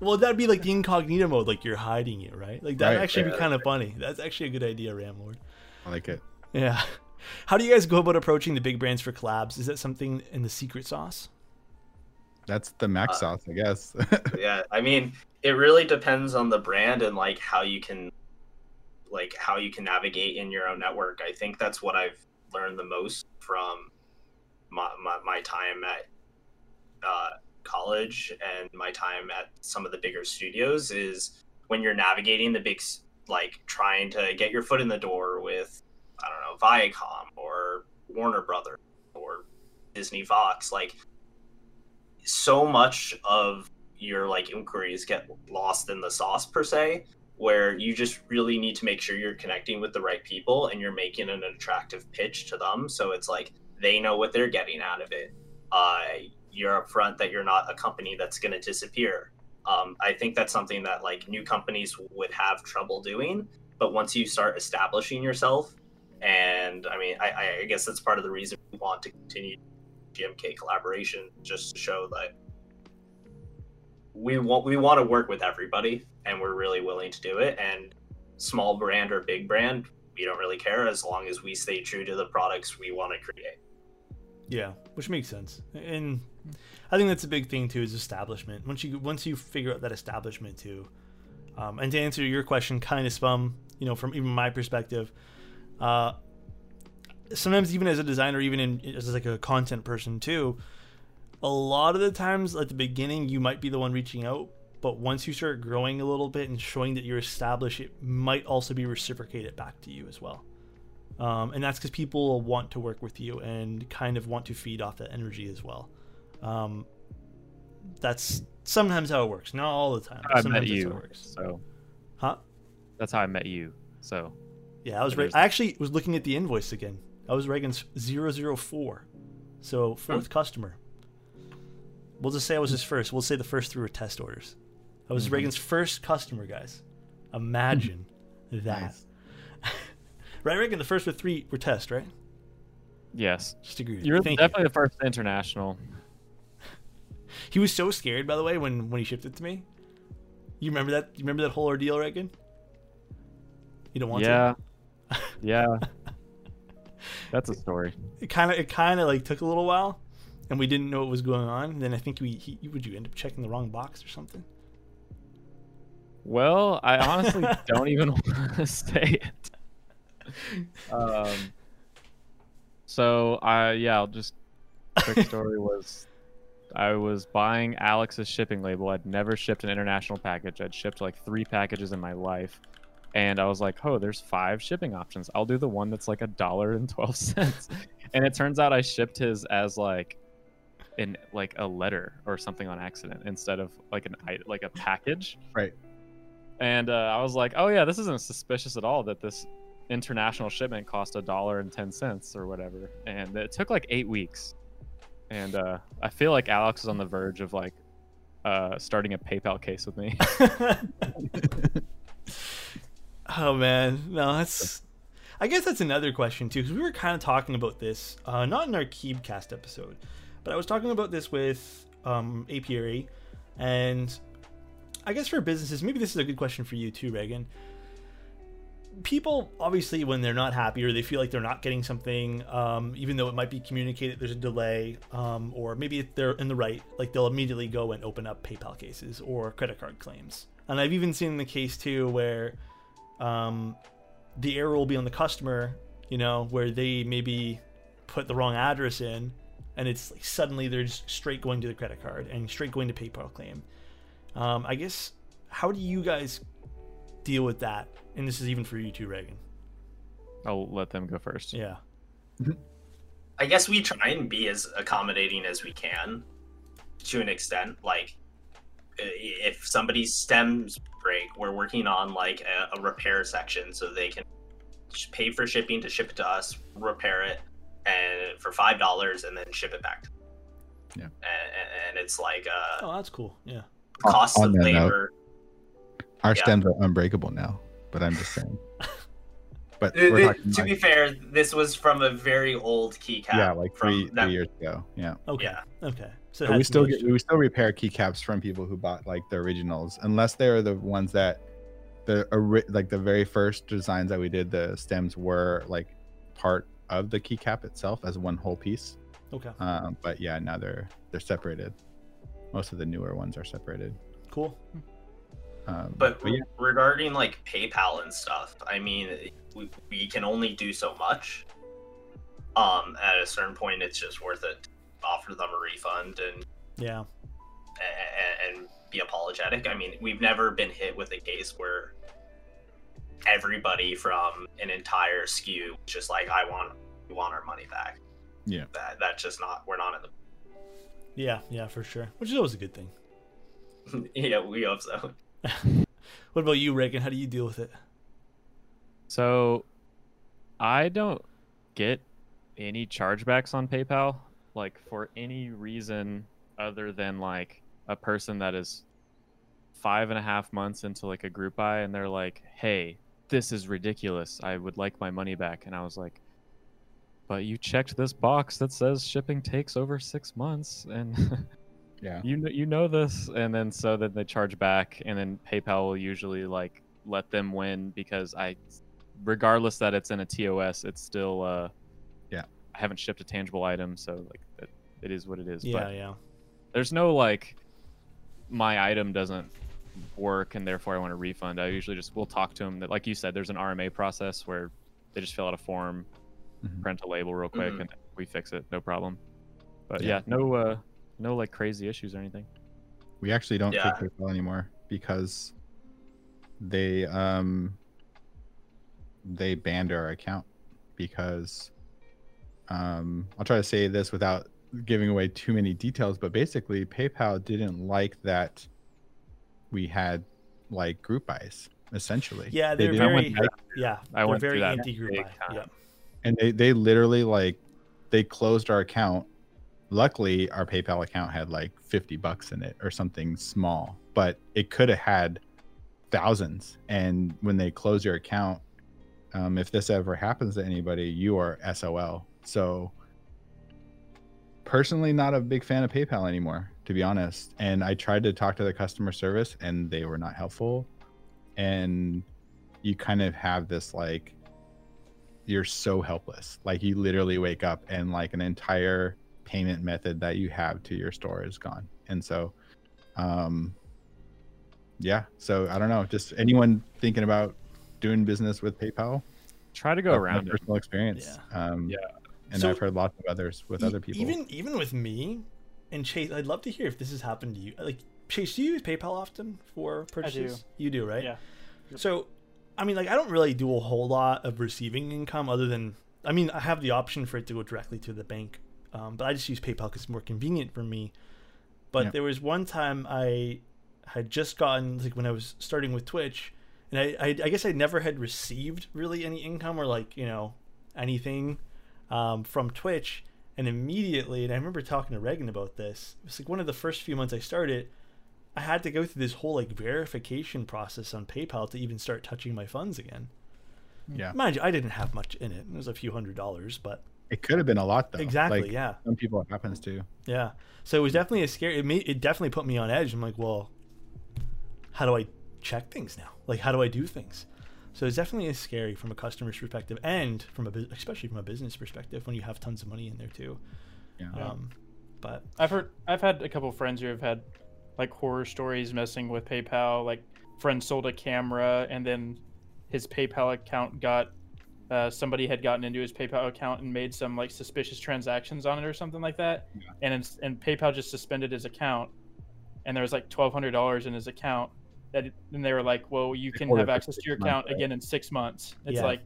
Well, that'd be like the incognito mode, like you're hiding it, right? Like that'd Right, actually be kind of funny. That's actually a good idea, Ramlord. I like it. Yeah. How do you guys go about approaching the big brands for collabs? Is that something in the secret sauce? That's the mac Uh, sauce, I guess. yeah i mean it really depends on the brand and like how you can like how you can navigate in your own network i think that's what i've learned the most from my, my, my time at uh, college and my time at some of the bigger studios is when you're navigating the big like trying to get your foot in the door with i don't know viacom or warner brothers or disney fox like so much of your like inquiries get lost in the sauce per se where you just really need to make sure you're connecting with the right people and you're making an attractive pitch to them. So it's like they know what they're getting out of it. Uh, you're upfront that you're not a company that's going to disappear. Um, i think that's something that like new companies would have trouble doing. But once you start establishing yourself and i mean i, I guess that's part of the reason we want to continue GMK collaboration just to show that we want we want to work with everybody and we're really willing to do it and small brand or big brand we don't really care as long as we stay true to the products we want to create Yeah, which makes sense. And I think that's a big thing too is establishment. Once you once you figure out that establishment too. Um, and to answer your question, kind of spum, you know, from even my perspective, uh, sometimes even as a designer, even in as like a content person too, a lot of the times at the beginning you might be the one reaching out, but once you start growing a little bit and showing that you're established, it might also be reciprocated back to you as well. Um, and that's because people want to work with you and kind of want to feed off that energy as well. Um, that's sometimes how it works, not all the time. but I met you, how it works. so Huh? that's how I met you. So Yeah, I was right. I actually was looking at the invoice again. I was Reagan's 004. So fourth customer. We'll just say I was his first. We'll say the first three were test orders. I was Mhm. Reagan's first customer, guys. Imagine that. Nice. Right, Reagan? The first with three were test, right? yes, Just agree with you're you. Thank you. definitely the first international. He was so scared, by the way, when when he shipped it to me. You remember that? You remember that whole ordeal, Reagan? You don't want yeah, to? Yeah. That's a story. It kind of it kind of like took a little while, and we didn't know what was going on. And then I think we he, would you end up checking the wrong box or something? Well, I honestly don't even want to say it. Um, so I yeah, I'll just quick story was I was buying Alex's shipping label. I'd never shipped an international package. I'd shipped like three packages in my life. And I was like, oh, there's five shipping options. I'll do the one that's like a dollar and twelve cents. and it turns out I shipped his as like in like a letter or something on accident instead of like an like a package. Right. And uh, I was like, oh yeah, this isn't suspicious at all that this international shipment cost a dollar and ten cents or whatever. And it took like eight weeks. And uh, I feel like Alex is on the verge of like uh, starting a PayPal case with me. Oh man, no, that's. I guess that's another question too, because we were kind of talking about this, uh, not in our Keebcast episode, But I was talking about this with um, Apiary, and I guess for businesses, maybe this is a good question for you too, Reagan. People obviously, when they're not happy or they feel like they're not getting something, um, even though it might be communicated, there's a delay, um, or maybe if they're in the right, like they'll immediately go and open up PayPal cases or credit card claims. And I've even seen the case too where um, the error will be on the customer, you know, where they maybe put the wrong address in, and it's like suddenly they're just straight going to the credit card and straight going to PayPal claim. Um, I guess how do you guys deal with that? And this is even for you too, Reagan. I'll let them go first. Yeah. I guess we try and be as accommodating as we can to an extent. Like, i- if somebody's stems break, we're working on like a, a repair section so they can sh- pay for shipping to ship it to us, repair it, and for five dollars, and then ship it back. Yeah. and, and it's like uh, Oh, that's cool. Yeah. Cost on of that note, labor. Our Yeah. stems are unbreakable now, but I'm just saying. But Th- we're th- talking to like, be fair, this was from a very old keycap. yeah, like from three, that, three years ago. Yeah. Okay. Yeah. Okay. So we still get, we still repair keycaps from people who bought like the originals, unless they're the ones that the like the very first designs that we did. The stems were like part of the keycap itself as one whole piece. Okay. Um, but yeah, now they're they're separated. Most of the newer ones are separated. Cool. Um, But yeah, regarding like PayPal and stuff, I mean, we, we can only do so much. Um, at a certain point, it's just worth it. to Offer them a refund and Yeah. and, and be apologetic. I mean, we've never been hit with a case where everybody from an entire SKU just like, I want we want our money back. Yeah. that that's just not we're not in the Yeah. Yeah. For sure. Which is always a good thing. yeah we hope so. What about you, Reagan? How do you deal with it? So, I don't get any chargebacks on PayPal, like for any reason other than like a person that is five and a half months into like a group buy and they're like, "Hey, this is ridiculous. I would like my money back." And I was like, "But you checked this box that says shipping takes over six months, and yeah. you know you know this." And then so then they charge back, and then PayPal will usually like let them win because I regardless that it's in a TOS, it's still uh Yeah. I haven't shipped a tangible item, so like it, it is what it is. Yeah. But Yeah. there's no like my item doesn't work and therefore I want a refund. I usually just we'll talk to them that like you said, there's an RMA process where they just fill out a form, Mhm. print a label real quick, Mhm. and we fix it, no problem. But Yeah. yeah, no uh no like crazy issues or anything. We actually don't Yeah. take PayPal anymore because they um they banned our account because um I'll try to say this without giving away too many details, but basically PayPal didn't like that we had like group buys essentially. Yeah. They They're didn't want very. that- Yeah. I went through very anti-group big buy. time. Yeah. and they they literally like they closed our account luckily our paypal account had like 50 bucks in it or something small but it could have had thousands. And when they close your account um, if this ever happens to anybody you are sol so personally not a big fan of paypal anymore to be honest. And i tried to talk to the customer service and they were not helpful. And you kind of have this like you're so helpless. Like you literally wake up and like an entire payment method that you have to your store is gone. And so um yeah, so I don't know, just anyone thinking about doing business with PayPal, Try to go that's my around it. personal experience. Um Yeah. and So- I've heard lots of others with E- other people. Even even with me and Chase, I'd love to hear if this has happened to you. Like Chase, do you use PayPal often for purchases? Do. You do, right? Yeah. So, I mean, like I don't really do a whole lot of receiving income other than I mean, I have the option for it to go directly to the bank, um, but I just use PayPal because it's more convenient for me. But Yeah. there was one time I had just gotten like when I was starting with Twitch, and I I, I guess I never had received really any income or like you know anything um, from Twitch, and immediately, and I remember talking to Reagan about this. It was like one of the first few months I started. I had to go through this whole like verification process on PayPal to even start touching my funds again. Yeah. Mind you, I didn't have much in it. It was a few hundred dollars, but It could have been a lot though. exactly. Like, yeah. Some people it happens to. Yeah. So it was definitely a scary. It made, it definitely put me on edge. I'm like, well, how do I check things now? Like, how do I do things? So it's definitely a scary from a customer's perspective and from a especially from a business perspective when you have tons of money in there too. Yeah. Um, but I've heard I've had a couple of friends who have had like horror stories messing with PayPal. Like friend sold a camera and then his PayPal account got uh, somebody had gotten into his PayPal account and made some like suspicious transactions on it or something like that. Yeah. And it's, and PayPal just suspended his account and there was like twelve hundred dollars in his account. That and they were like, well, you can have access to your months, account right? again in six months. It's Yeah. like,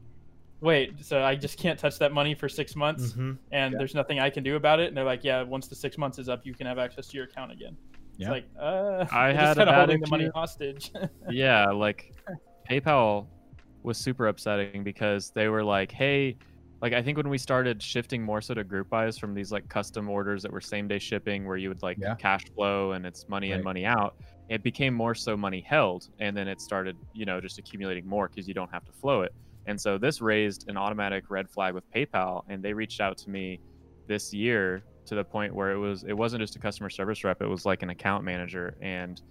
wait, so I just can't touch that money for six months mhm. and Yeah. there's nothing I can do about it. And they're like, yeah, once the six months is up, you can have access to your account again. It's Yeah. like, uh, I had just a kind of holding the money hostage. yeah, like PayPal was super upsetting because they were like, "Hey, like I think when we started shifting more so to group buys from these like custom orders that were same day shipping where you would like Yeah. cash flow and it's money in money out, it became more so money held and then it started, you know, just accumulating more because you don't have to flow it. And so this raised an automatic red flag with PayPal and they reached out to me this year to the point where it was it wasn't just a customer service rep, it was like an account manager and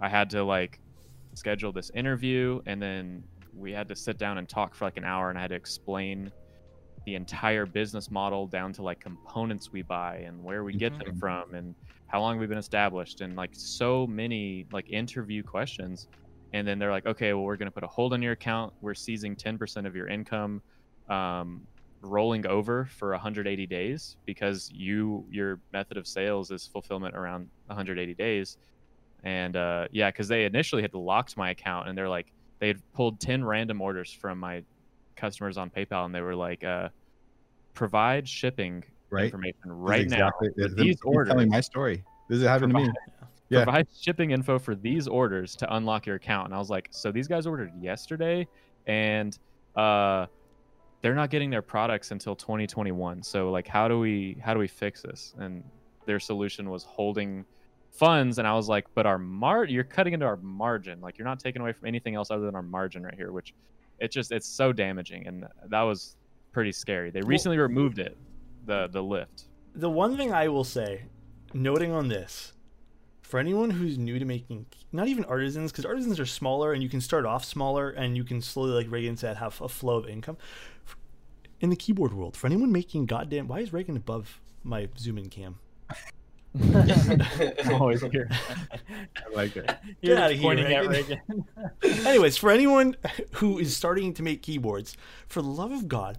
I had to like schedule this interview and then we had to sit down and talk for like an hour and I had to explain the entire business model down to like components we buy and where we get them Mhm. from and how long we've been established and like so many like interview questions. And then they're like okay well we're going to put a hold on your account. We're seizing 10% of your income um, rolling over for 180 days because you your method of sales is fulfillment around 180 days. And uh, yeah because they initially had locked my account and they're like they had pulled 10 random orders from my customers on paypal and they were like uh, provide shipping Right. information right exactly, now these he's telling orders my story. This is happening to me. Yeah. provide shipping info for these orders to unlock your account and i was like so these guys ordered yesterday and uh they're not getting their products until 2021 so like how do we how do we fix this and their solution was holding funds and i was like but our mar you're cutting into our margin like you're not taking away from anything else other than our margin right here which it just it's so damaging and that was pretty scary they recently removed it the the lift the one thing I will say, noting on this, for anyone who's new to making, not even artisans, because artisans are smaller and you can start off smaller and you can slowly, like Reagan said, have a flow of income. In the keyboard world, for anyone making goddamn, why is Reagan above my zoom in cam? always here I like it. You're outta just here, pointing Reagan. Reagan. Anyways, for anyone who is starting to make keyboards, for the love of God,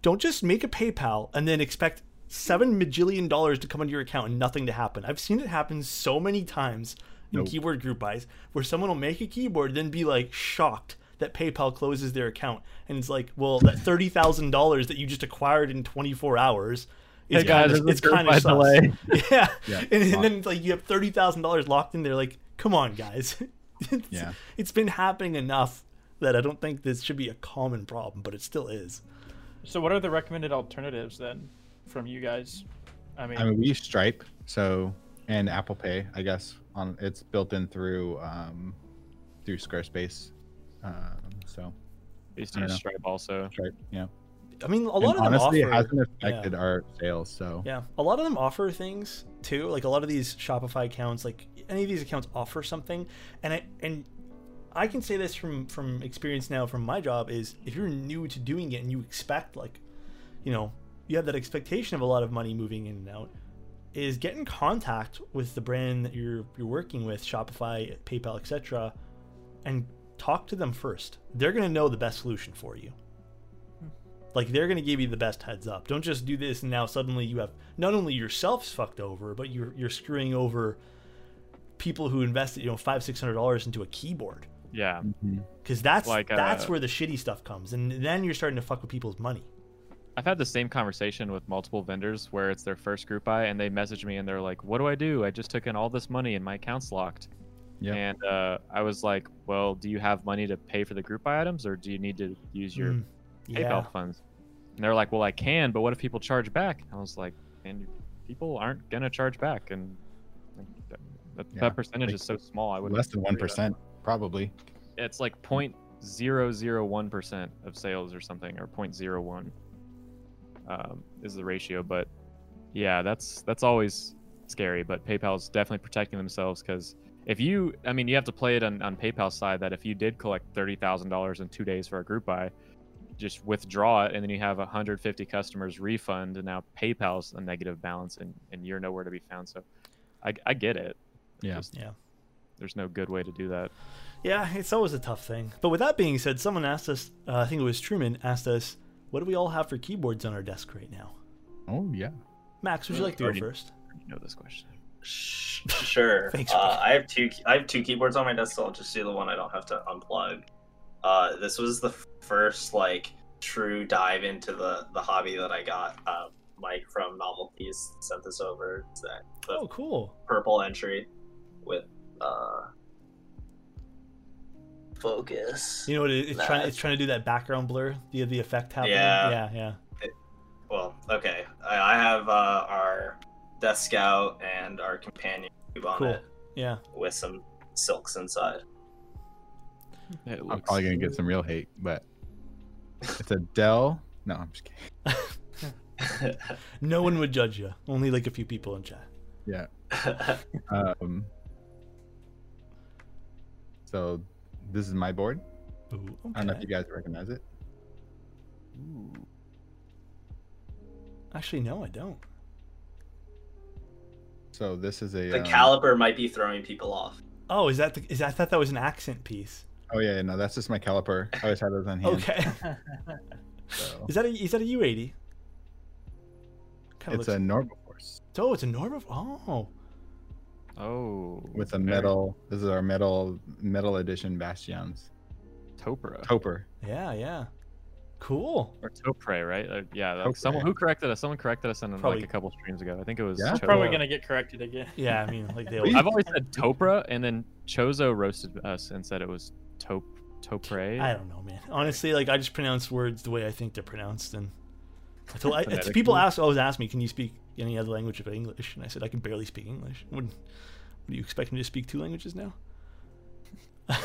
don't just make a PayPal and then expect seven majillion dollars to come into your account and nothing to happen. I've seen it happen so many times in Nope. keyboard group buys where someone will make a keyboard, then be like shocked that PayPal closes their account, and it's like, well, that thirty thousand dollars that you just acquired in twenty four hours. Is Hey guys, kind of, it's kind of certified delay. Yeah, Yeah, and, and then it's like you have thirty thousand dollars locked in there. Like, come on, guys. It's- Yeah. it's been happening enough that I don't think this should be a common problem, but it still is. so, what are the recommended alternatives then from you guys? I mean, I mean, we use Stripe, so and Apple Pay, I guess. On it's built in through um, through Squarespace. Um, so I used to use. Stripe also Stripe, yeah. I mean, a And lot of them honestly, offer. it hasn't yeah. affected our sales. So Yeah, a lot of them offer things too. Like a lot of these Shopify accounts, like any of these accounts offer something, and I and I can say this from from experience now from my job is if you're new to doing it and you expect like, you know, you have that expectation of a lot of money moving in and out, is get in contact with the brand that you're you're working with, Shopify, PayPal, etc., and talk to them first. They're gonna know the best solution for you. Like they're gonna give you the best heads up. Don't just do this and now suddenly you have not only yourselves fucked over, but you're you're screwing over people who invested you know five six hundred dollars into a keyboard yeah because that's Like, that's uh, where the shitty stuff comes, and then you're starting to fuck with people's money. I've had the same conversation with multiple vendors where it's their first group buy and they message me and they're like, "What do I do? I just took in all this money and my account's locked." Yeah. And uh, I was like, "Well, do you have money to pay for the group buy items, or do you need to use your Mm, PayPal yeah, funds?" And they're like, "Well, I can, but what if people charge back?" I was like, "And people aren't gonna charge back, and that, that, Yeah, that percentage like, is so small. I would less than one percent, probably. It's like point zero zero one percent of sales or something, or point zero one. um, is the ratio. But yeah, that's that's always scary. But PayPal's definitely protecting themselves because if you, I mean, you have to play it on, on PayPal's side that if you did collect thirty thousand dollars in two days for a group buy, just withdraw it, and then you have 150 customers refund, and now PayPal's a negative balance, and, and you're nowhere to be found. So, I, I get it. It's Yeah. just- Yeah. there's no good way to do that. Yeah, it's always a tough thing. But with that being said, someone asked us, uh, I think it was Truman, asked us, what do we all have for keyboards on our desk right now? Oh yeah. Max, would you like to go first? You know this question. Sure. Thanks, uh, I have two. I have two keyboards on my desk, so I'll just do the one I don't have to unplug. Uh, this was the f- first like true dive into the the hobby that I got. Uh, Mike from Novelties sent this over. It's that Oh, cool. purple entry with uh focus. You know what? It, it's trying. It's trying to do that background blur. The the effect happening. Yeah. Yeah. Yeah. Well, okay. I, I have uh, our Death Scout and our companion cube on Cool. it Yeah. with some silks inside. I'm probably gonna get some real hate, but it's a Dell. No, I'm just kidding. No one would judge you. Only like a few people in chat. Yeah. Um. So this is my board. Ooh, I don't know if you guys recognize it. Ooh. Actually, no, I don't. So this is a the um, caliper might be throwing people off. Oh, is that the? Is that, I thought that was an accent piece. Oh yeah, no, that's just my caliper. I always have those on hand. Okay. So. is that a? Is that a U80? Kind It's a normal force Oh, it's a Norma. Oh. Oh. with a very metal. This is our metal metal edition bastions. Topra. Toper. Yeah. Yeah. Cool. or Topre, right? Uh, yeah, like Topre. someone who corrected us. Someone corrected us in Probably- like a couple streams ago. I think it was. Yeah? Chozo. Probably gonna get corrected again. Yeah. I mean, like they. Always, I've always said Topra, and then Chozo roasted us and said it was Top Topre. I don't know, man. Honestly, like I just pronounce words the way I think they're pronounced, and I told I, people ask always ask me, "Can you speak any other language but English?" And I said, "I can barely speak English." What, what do you expect me to speak two languages now?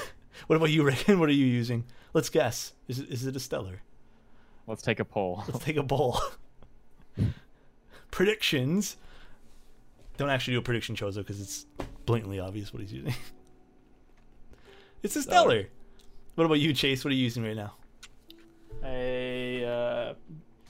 what about you, Reagan? What are you using? Let's guess. Is it is it a stellar? Let's take a poll. Let's take a poll. Predictions. Don't actually do a prediction, Chozo, because it's blatantly obvious what he's using. it's a stellar. What about you, Chase? What are you using right now? A uh,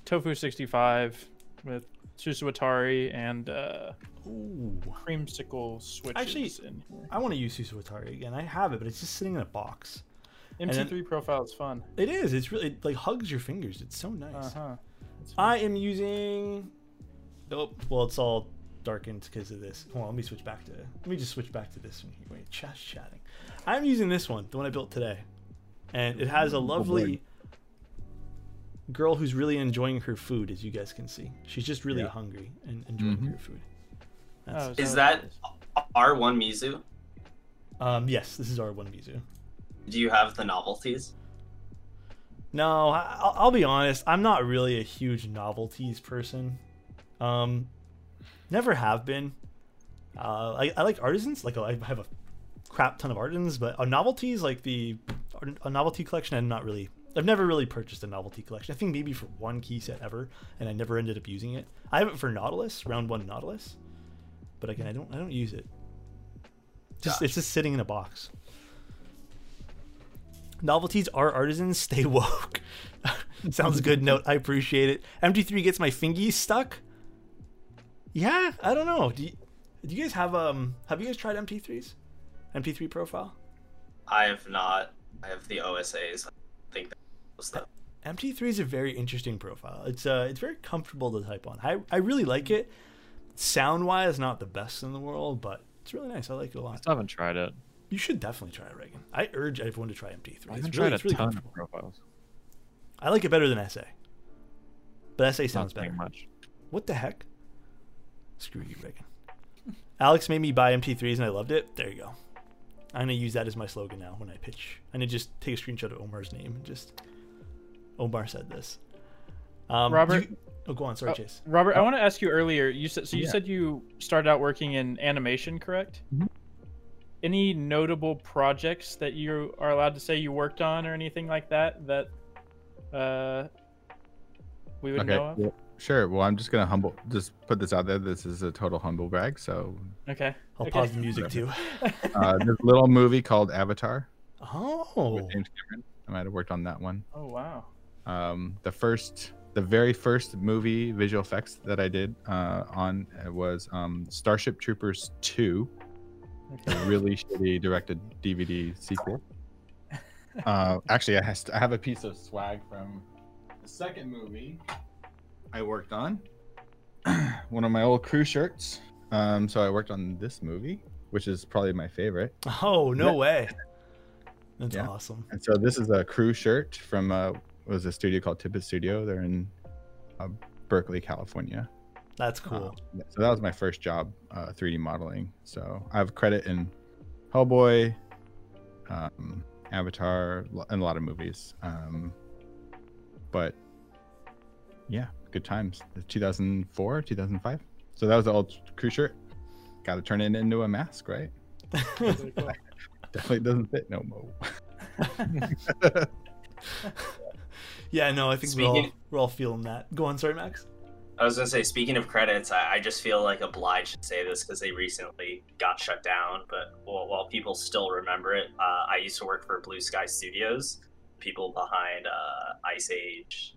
Tofu 65 with Susuwatari and uh, Ooh. creamsicle switches Actually, in here. I want to use Susuwatari again. I have it, but it's just sitting in a box. and then- MT3 profile is fun. It is. It's really it, like hugs your fingers. It's so nice. Uh huh. I am using. Oh, Well, it's all darkened because of this. Hold on. Let me switch back to. Let me just switch back to this one here. Wait, chat chatting. I'm using this one, the one I built today, and it has a lovely girl who's really enjoying her food, as you guys can see. She's just really Yeah. hungry and enjoying Mhm. her food. That's, Oh, Is so that is. R1 Mizu? um. Yes, this is R1 Mizu. Do you have the novelties? No, I, I'll, I'll be honest. I'm not really a huge novelties person. Um, never have been. Uh, I, I like artisans. Like I have a crap ton of artisans, but a novelties like the a novelty collection. I'm not really. I've never really purchased a novelty collection. I think maybe for one key set ever, and I never ended up using it. I have it for Nautilus, round one Nautilus, but again, I don't. I don't use it. Just it's just sitting in a box. Novelties are artisans. Stay woke. Sounds good. Note. I appreciate it. MT3 gets my fingies stuck. Yeah, I don't know. Do you, do you guys have um? Have you guys tried MT3s? MT3 profile. I have not. I have the OSAs. I think that the MT3 is a very interesting profile. It's uh, it's very comfortable to type on. I I really like it. Sound wise, not the best in the world, but it's really nice. I like it a lot. I haven't tried it. You should definitely try it, Reagan. I urge everyone to try MT3. I It's haven't really, tried it's a really ton comfortable. of profiles. I like it better than SA. But SA sounds saying better. much. What the heck? Screw you, Reagan. Alex made me buy MT3s and I loved it. There you go. I'm gonna use that as my slogan now when I pitch. I'm gonna just take a screenshot of Omar's name and just Omar said this. Um, Robert? you- oh, go on. Sorry, Oh, Chase. Robert, I want to ask you earlier. You said so. You Yeah. said you started out working in animation, correct? Mhm. Any notable projects that you are allowed to say you worked on, or anything like that that uh, we would know of? well, sure. Well, I'm just gonna humble, just put this out there. This is a total humble brag. So, Okay. I'll okay. pause the music too. uh, this little movie called Avatar Oh, with James Cameron. I might have worked on that one. Oh wow. Um, the first, the very first movie visual effects that I did uh, on uh, was um, Starship Troopers 2, a really shitty directed DVD sequel. Uh, actually, I, has I have a piece of swag from the second movie I worked on. One of my old crew shirts. Um, so I worked on this movie, which is probably my favorite. oh no way. That's Yeah. awesome. And so this is a crew shirt from uh, was a studio called Tippett Studio. They're in uh, Berkeley, California. That's cool. Uh, so that was my first job, uh, 3D modeling. So I have credit in Hellboy, um, Avatar, and a lot of movies. Um, but yeah, good times. 2004, 2005. So that was the old crew shirt. Got to turn it into a mask, right? Definitely doesn't fit no more. yeah, no, I think we're all, we're all feeling that. Go on, sorry, Max. I was gonna say, speaking of credits, I, I just feel like obliged to say this because they recently got shut down. But while, while people still remember it, uh, I used to work for Blue Sky Studios, people behind uh, Ice Age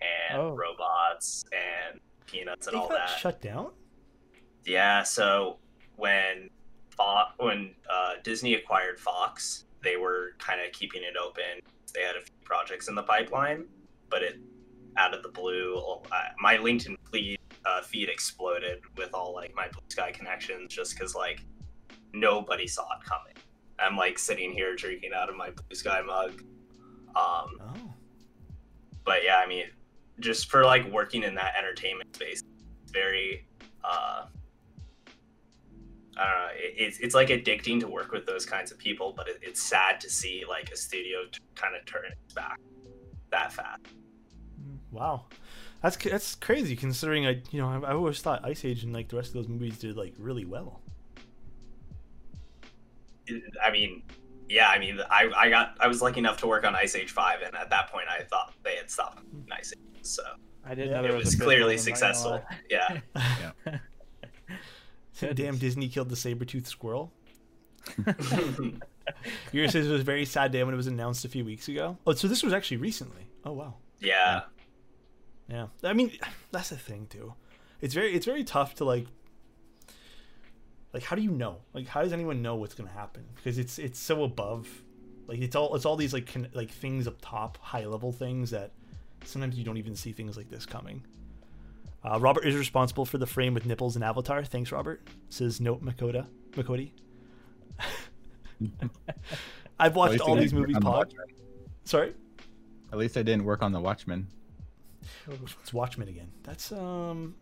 and Oh. Robots and Peanuts and all that. shut down. Yeah, so when Fo- when uh, Disney acquired Fox, they were kind of keeping it open. They had a few projects in the pipeline, but it out of the blue, uh, my LinkedIn feed, uh, feed exploded with all like my Blue Sky connections, just because like nobody saw it coming. I'm like sitting here drinking out of my Blue Sky mug. Um, Oh, but yeah, I mean, just for like working in that entertainment space, very, uh, I don't know, it, it's it's like addicting to work with those kinds of people, but it, it's sad to see like a studio t- kind of turn its back that fast. wow. That's that's crazy considering I you know I, I always thought Ice Age and like the rest of those movies did like really well. I mean, yeah, I mean, I, I got I was lucky enough to work on Ice Age Five, and at that point, I thought they had stopped making Ice Age, so I didn't Yeah. know it was, was clearly one, I'm not gonna successful. lie. Yeah. Damn, Disney killed the saber-toothed squirrel. Yours says it was a very sad day when it was announced a few weeks ago. Oh, so this was actually recently. Oh wow. yeah. Yeah, I mean that's the thing too. It's very it's very tough to like. Like, how do you know? Like, how does anyone know what's gonna happen? Because it's it's so above. Like, it's all it's all these like con- like things up top, high level things that sometimes you don't even see things like this coming. Uh, Robert is responsible for the frame with nipples and Avatar. Thanks, Robert. Says note Makota Makoti. I've watched all these movies. on the Pod. Sorry, At least I didn't work on the Watchmen. which one's Watchmen again? That's um.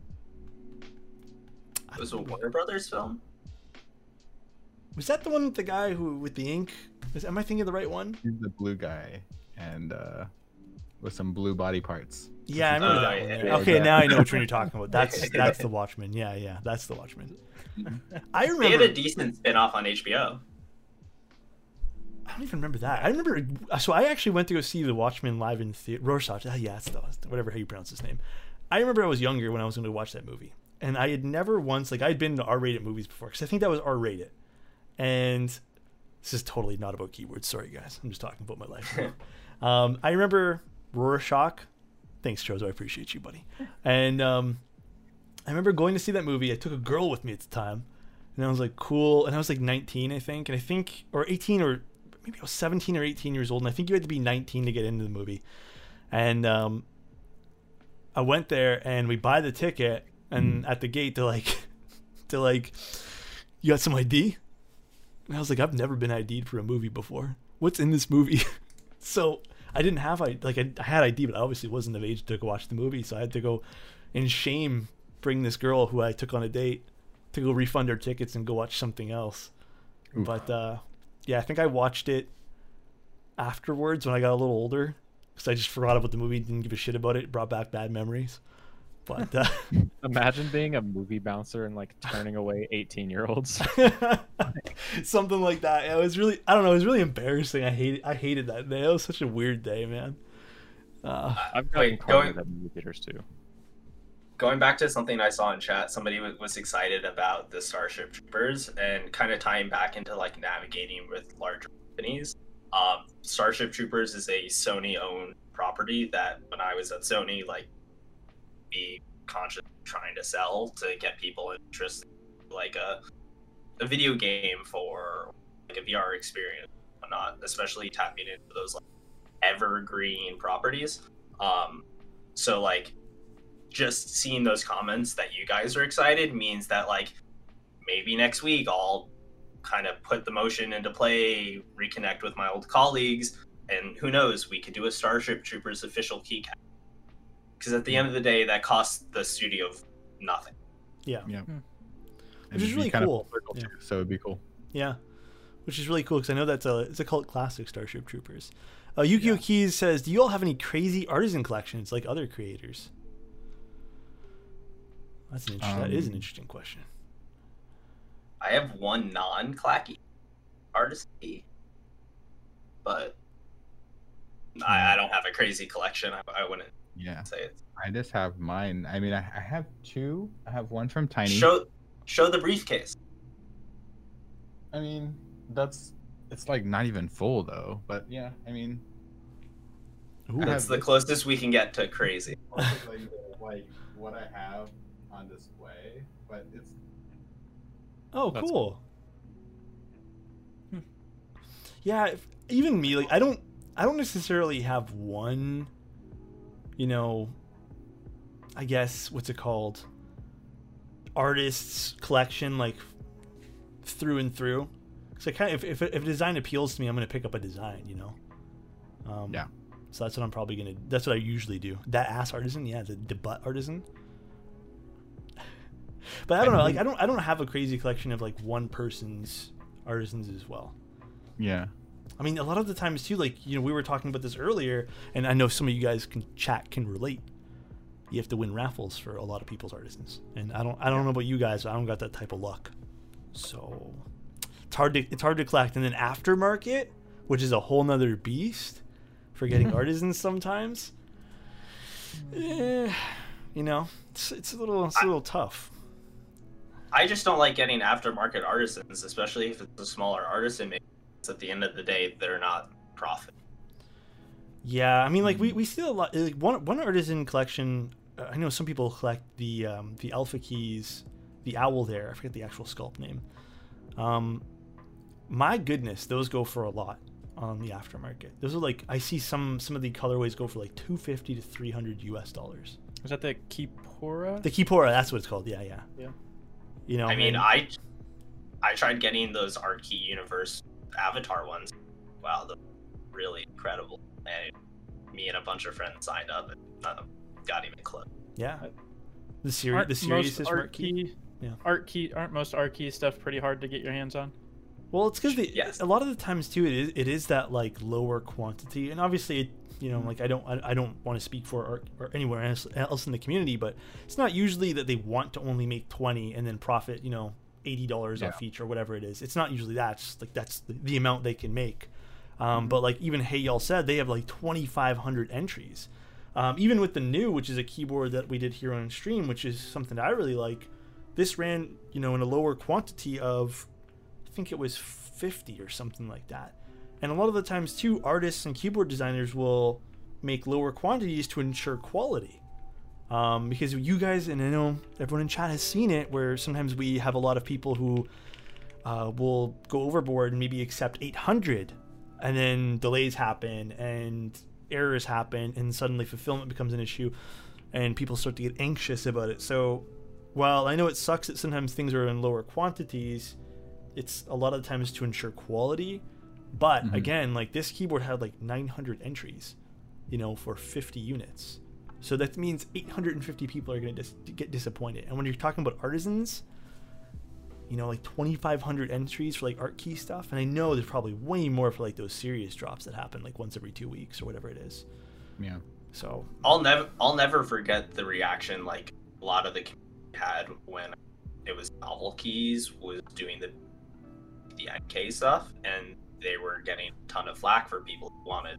It was a don't. Warner Brothers film. Was that the one with the guy who with the ink? Is, am I thinking of the right one? He's the blue guy, and uh, with some blue body parts. Yeah, I remember Oh, that yeah, one. yeah, Okay, Yeah. now I know which one you're talking about. That's that's the Watchmen. Yeah, yeah, that's the Watchmen. I remember. They had remember. a decent spin off on HBO. I don't even remember that. I remember. So I actually went to go see the Watchmen live in theater. Rorschach. Ah, yeah, that's the whatever how you pronounce his name. I remember I was younger when I was going to watch that movie, and I had never once like I'd been to R-rated movies before because I think that was R-rated, and this is totally not about keywords. Sorry, guys. I'm just talking about my life. um, I remember Rorschach. Thanks, Chozo. I appreciate you, buddy. And um, I remember going to see that movie. I took a girl with me at the time, and I was like, cool. And I was like 19, I think, and I think or 18 or maybe I was 17 or 18 years old, and I think you had to be 19 to get into the movie. And um, I went there, and we buy the ticket, and at the gate they're like, they're like, you got some ID? And I was like, I've never been ID'd for a movie before. What's in this movie? so I didn't have I like I, I had ID, but I obviously wasn't of age to go watch the movie, so I had to go in shame bring this girl who I took on a date to go refund her tickets and go watch something else. Oof. But uh, yeah, I think I watched it afterwards when I got a little older because I just forgot about the movie, didn't give a shit about it. It brought back bad memories. But uh, Imagine being a movie bouncer and like turning away 18 year olds. something like that. Yeah, it was really I don't know. It was really embarrassing. I hated I hated that day. It was such a weird day, man. Uh, I've gotten Wait, cornered going- at movie theaters too. going back to something I saw in chat, somebody was, was excited about the Starship Troopers and kind of tying back into like navigating with larger companies. Um, Starship Troopers is a Sony-owned property that when I was at Sony, like, be conscious trying to sell to get people interested, like a a video game for like a VR experience, not especially tapping into those like evergreen properties. Um, so like just seeing those comments that you guys are excited means that like maybe next week I'll kind of put the motion into play, reconnect with my old colleagues, and who knows, we could do a Starship Troopers official keycap. Because at the end of the day, that costs the studio nothing. Yeah. Yeah. Hmm. Which is really kind of cool. full Yeah. too, so it'd be cool. Yeah, which is really cool because I know that's a it's a cult classic, Starship Troopers. Uh, Yukio Yeah. Keys says, "Do you all have any crazy artisan collections like other creators?" That's an inter- that is an Um, interesting question. I have one non-clacky artist key, but I, I don't have a crazy collection. I, I wouldn't Yeah. say it. I just have mine. I mean, I, I have two. I have one from Tiny. Show show the briefcase. I mean, that's it's like not even full though. But yeah, I mean, Ooh, I That's have the this- closest we can get to crazy. like, like what I have on display, but it's oh, That's cool. Hmm. Yeah, if, even me, like I don't, I don't necessarily have one. You know, I guess what's it called? Artists collection, like through and through. So kind of, if, if, if a design appeals to me, I'm gonna pick up a design. You know. Um, Yeah. So that's what I'm probably gonna. That's what I usually do. That ass artisan, yeah, the, the butt artisan. But I don't know. Like I don't. I don't have a crazy collection of like one person's artisans as well. yeah. I mean, a lot of the times too, like you know, we were talking about this earlier, and I know some of you guys can chat can relate. You have to win raffles for a lot of people's artisans, and I don't. I don't know about you guys. But I don't got that type of luck, so it's hard to it's hard to collect. And then aftermarket, which is a whole nother beast for getting artisans sometimes. Eh, you know, it's it's a little it's a little tough. I just don't like getting aftermarket artisans, especially if it's a smaller artisan. Maybe at the end of the day, they're not profit. Yeah, I mean, like we, we see a lot. Like one one artisan collection. Uh, I know some people collect the um, the alpha keys, the owl there. I forget the actual sculpt name. Um, my goodness, those go for a lot on the aftermarket. Those are like I see some some of the colorways go for like two fifty to three hundred U.S. dollars. Is that the Kipora? The Kipora, that's what it's called. Yeah, yeah. Yeah. You know, I mean, and- I I tried getting those Artkey Universe Avatar ones. Wow, they're really incredible. And me and a bunch of friends signed up, and none of them got even close. yeah. The series, Aren't the series most is art key. key, Yeah. art key, aren't most art key stuff pretty hard to get your hands on? Well, it's because Yes. a lot of the times too, it is it is that like lower quantity, and obviously, it, you know, hmm. like I don't I, I don't want to speak for or, or anywhere else, else in the community, but it's not usually that they want to only make twenty and then profit, you know, eighty dollars Yeah. off each or whatever it is. It's not usually that. It's like that's the, the amount they can make. Um, But like even Hey Y'all said, they have like twenty five hundred entries. Um, even with the new, which is a keyboard that we did here on stream, which is something that I really like. This ran, you know, in a lower quantity of I think it was 50 or something like that. And a lot of the times, too, artists and keyboard designers will make lower quantities to ensure quality. Um, because you guys, and I know everyone in chat has seen it, where sometimes we have a lot of people who uh, will go overboard and maybe accept 800, and then delays happen and errors happen, and suddenly fulfillment becomes an issue, and people start to get anxious about it. So, while I know it sucks that sometimes things are in lower quantities, it's a lot of the times to ensure quality. But Mhm. again, like this keyboard had like 900 entries, you know, for 50 units. So that means 850 people are going to dis- get disappointed. And when you're talking about artisans, you know, like 2,500 entries for like art key stuff. And I know there's probably way more for like those serious drops that happen like once every two weeks or whatever it is. Yeah. So I'll never I'll never forget the reaction like a lot of the community had when it was NovelKeys was doing the the NK stuff and they were getting a ton of flack for people who wanted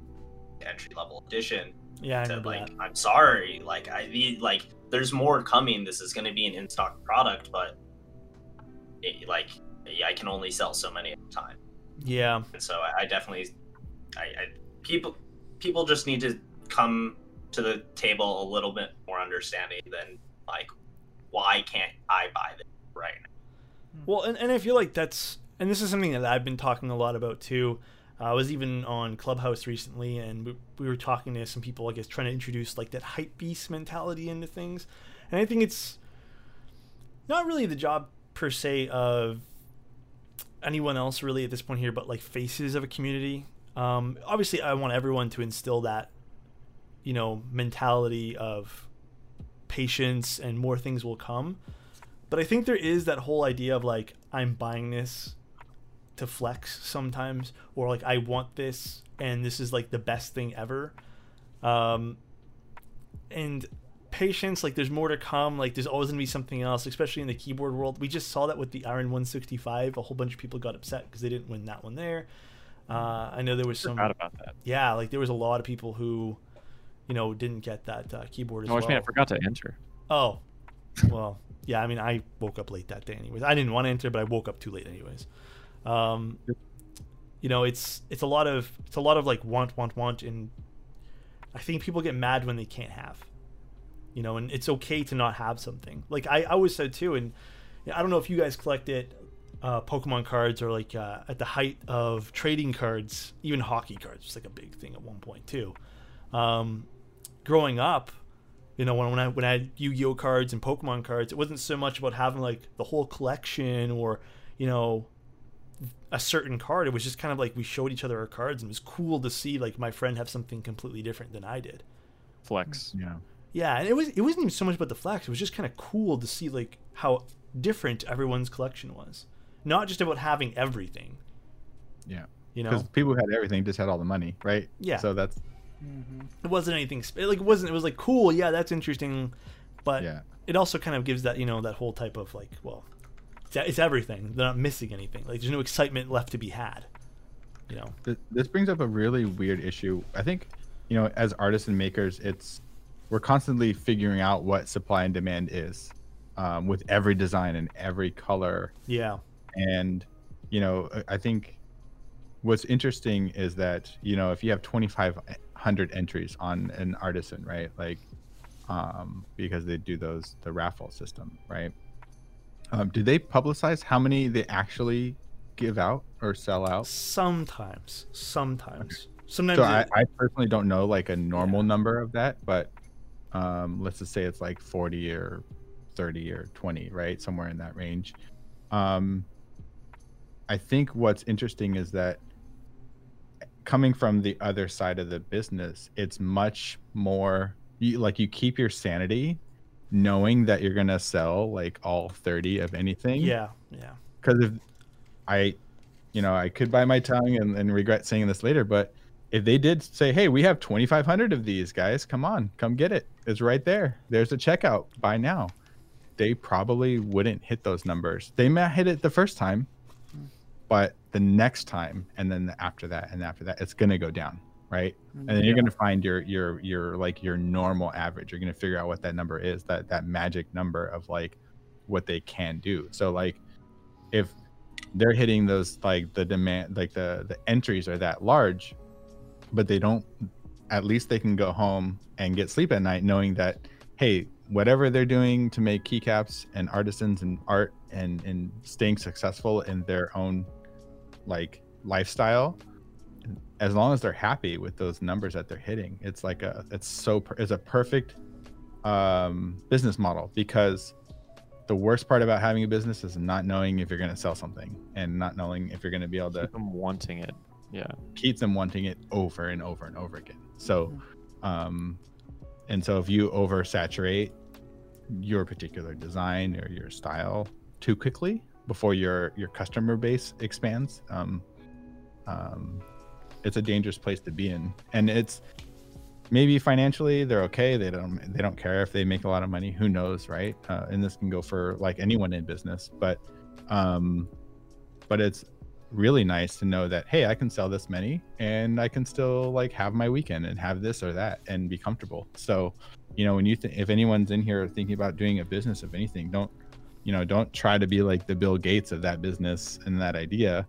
entry level edition Yeah, I to, like that. I'm sorry, like I the like there's more coming. This is going to be an in stock product, but it, like I can only sell so many at a time, Yeah, and so I, I definitely, I, I people people just need to come to the table a little bit more understanding than like why can't I buy this right now? Well, and, and I feel like that's, and this is something that I've been talking a lot about too. I was even on Clubhouse recently, and we, we were talking to some people, I guess, trying to introduce like that hype beast mentality into things. And I think it's not really the job per se of anyone else really at this point here, but like faces of a community. Um, obviously, I want everyone to instill that, you know, mentality of patience and more things will come. But I think there is that whole idea of like I'm buying this to flex sometimes, or like I want this and this is like the best thing ever. Um, and patience, like there's more to come. Like there's always gonna be something else, especially in the keyboard world. We just saw that with the Iron 165. A whole bunch of people got upset because they didn't win that one there. Uh, I know there was some. Forgot about that. Yeah, like there was a lot of people who, you know, didn't get that uh, keyboard as Oh, which well. man, I forgot to enter. Oh, well, yeah. I mean, I woke up late that day, anyways. I didn't want to enter, but I woke up too late, anyways. Um, you know, it's it's a lot of it's a lot of like want, want, want, and I think people get mad when they can't have. You know, and it's okay to not have something. Like I, I always said too, and I don't know if you guys collected uh, Pokemon cards or like uh, at the height of trading cards, even hockey cards was like a big thing at one point too. Um, growing up, you know, when, when I when I had Yu-Gi-Oh cards and Pokemon cards, it wasn't so much about having like the whole collection or you know a certain card. It was just kind of like we showed each other our cards, and it was cool to see like my friend have something completely different than I did. Flex. Yeah. Yeah, and it was it wasn't even so much about the flex. It was just kind of cool to see like how different everyone's collection was. Not just about having everything, Yeah. you know. Because people who had everything just had all the money, right? Yeah. So that's mm-hmm. It wasn't anything sp- like it wasn't. It was like cool. Yeah, that's interesting, but yeah. it also kind of gives that you know that whole type of like well, it's, everything. They're not missing anything. Like there's no excitement left to be had. You know. This brings up a really weird issue. I think, you know, as artists and makers, it's we're constantly figuring out what supply and demand is um, with every design and every color Yeah. and you know I- i think what's interesting is that you know if you have 2500 entries on an artisan right like um because they do those the raffle system right um do they publicize how many they actually give out or sell out Sometimes. Sometimes. Sometimes. so I, I personally don't know like a normal Yeah. number of that but um let's just say it's like 40 or 30 or 20 right somewhere in that range um i think what's interesting is that coming from the other side of the business it's much more you like you keep your sanity knowing that you're gonna sell like all 30 of anything yeah. Yeah. because if I, you know, I could buy my tongue and, and regret saying this later, but if they did say, "Hey, we have 2,500 of these guys, come on, come get it. It's right there. There's a checkout. Buy now." They probably wouldn't hit those numbers. They may hit it the first time, but the next time, and then after that, and after that, it's gonna go down, right? Mm-hmm. And then you're gonna find your your your like your normal average. You're gonna figure out what that number is, that that magic number of like what they can do. So like if they're hitting those like the demand like the the entries are that large but they don't at least they can go home and get sleep at night knowing that hey whatever they're doing to make keycaps and artisans and art and and staying successful in their own like lifestyle as long as they're happy with those numbers that they're hitting it's like a it's so it's a perfect um business model because the worst part about having a business is not knowing if you're going to sell something and not knowing if you're going to be able to Keep them wanting it. Yeah. keep them wanting it over and over and over again. So, um, and so if you oversaturate your particular design or your style too quickly before your your customer base expands, um, um, it's a dangerous place to be in. And it's maybe financially they're okay. They don't they don't care if they make a lot of money. Who knows, right? Uh, and this can go for like anyone in business, but um, but it's really nice to know that hey, I can sell this many and I can still like have my weekend and have this or that and be comfortable. So, you know, when you th- if anyone's in here thinking about doing a business of anything, don't you know, don't try to be like the Bill Gates of that business and that idea.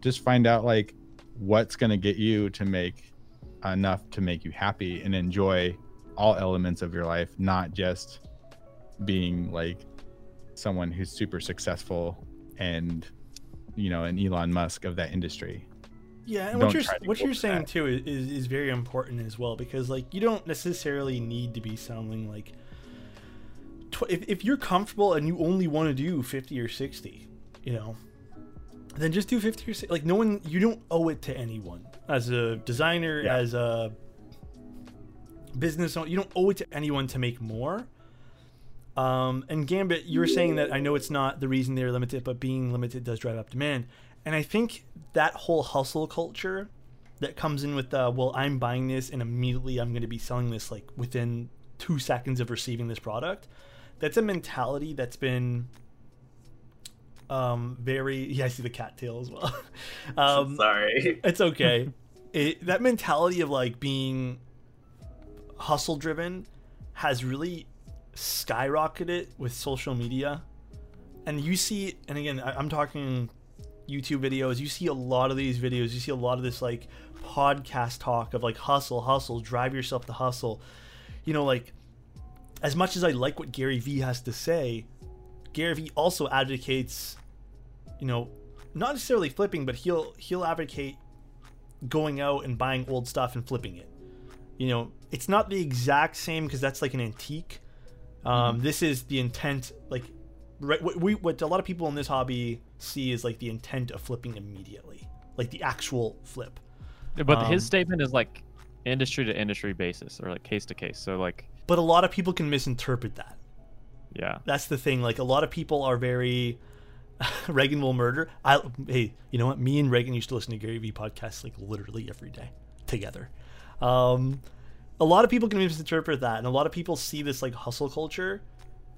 Just find out like what's going to get you to make enough to make you happy and enjoy all elements of your life, not just being like someone who's super successful and you know an Elon Musk of that industry. Yeah, and Don't what you're what you're saying that. too is, is very important as well because like you don't necessarily need to be selling like tw- if if you're comfortable and you only want to do 50 or 60, you know, then just do 50 or 60. Like no one you don't owe it to anyone. As a designer, Yeah. as a business owner, you don't owe it to anyone to make more. Um, and Gambit, you were saying that I know it's not the reason they're limited, but being limited does drive up demand. And I think that whole hustle culture that comes in with the well, I'm buying this and immediately I'm going to be selling this like within two seconds of receiving this product. That's a mentality that's been um, very. Yeah, I see the cattail as well. um, Sorry. it's okay. it, that mentality of like being hustle driven has really skyrocketed with social media. And you see, and again, I, I'm talking YouTube videos. You see a lot of these videos. You see a lot of this like podcast talk of like hustle, hustle, drive yourself to hustle. You know, like as much as I like what Gary Vee has to say, Gary Vee also advocates, you know, not necessarily flipping, but he'll he'll advocate going out and buying old stuff and flipping it. You know, it's not the exact same because that's like an antique. Um, This is the intent, like right, what we what a lot of people in this hobby see is like the intent of flipping immediately, like the actual flip. But Um, his statement is like industry to industry basis or like case to case. So like, But a lot of people can misinterpret that. yeah, That's the thing. Like a lot of people are very Reagan will murder. I hey, you know what? Me and Reagan used to listen to Gary Vee podcasts like literally every day together. Um, a lot of people can misinterpret that, and a lot of people see this like hustle culture,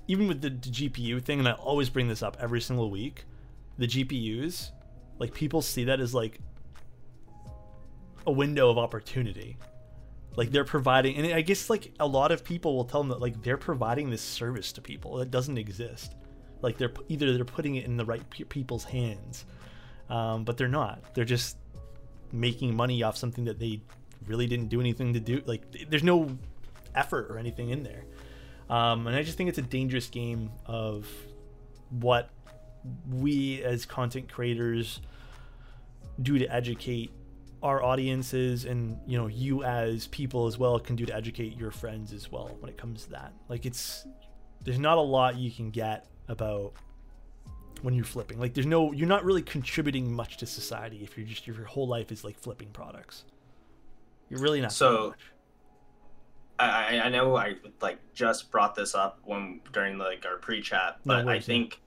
even with the, the GPU thing. And I always bring this up every single week. The GPUs, like people see that as like a window of opportunity like they're providing and i guess like a lot of people will tell them that like they're providing this service to people that doesn't exist like they're either they're putting it in the right pe- people's hands um, but they're not. They're just making money off something that they really didn't do anything to do like there's no effort or anything in there. Um, and i just think it's a dangerous game of what we as content creators do to educate our audiences and you know you as people as well can do to educate your friends as well when it comes to that. Like it's there's not a lot you can get about when you're flipping like there's no you're not really contributing much to society if you're just your whole life is like flipping products you're really not So- I, I- I know I like just brought this up when during like our pre-chat, No but I worries, yeah. think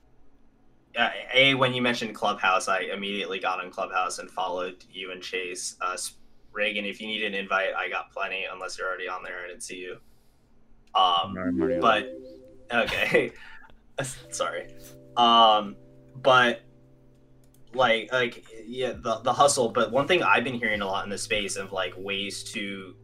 uh, a when you mentioned Clubhouse, I immediately got on Clubhouse and followed you and Chase. Uh, Reagan, if you need an invite, I got plenty. Unless you're already on there, I didn't see you. Um, I'm on. but okay, sorry. Um, but like like yeah, the the hustle. But one thing I've been hearing a lot in the space of like ways to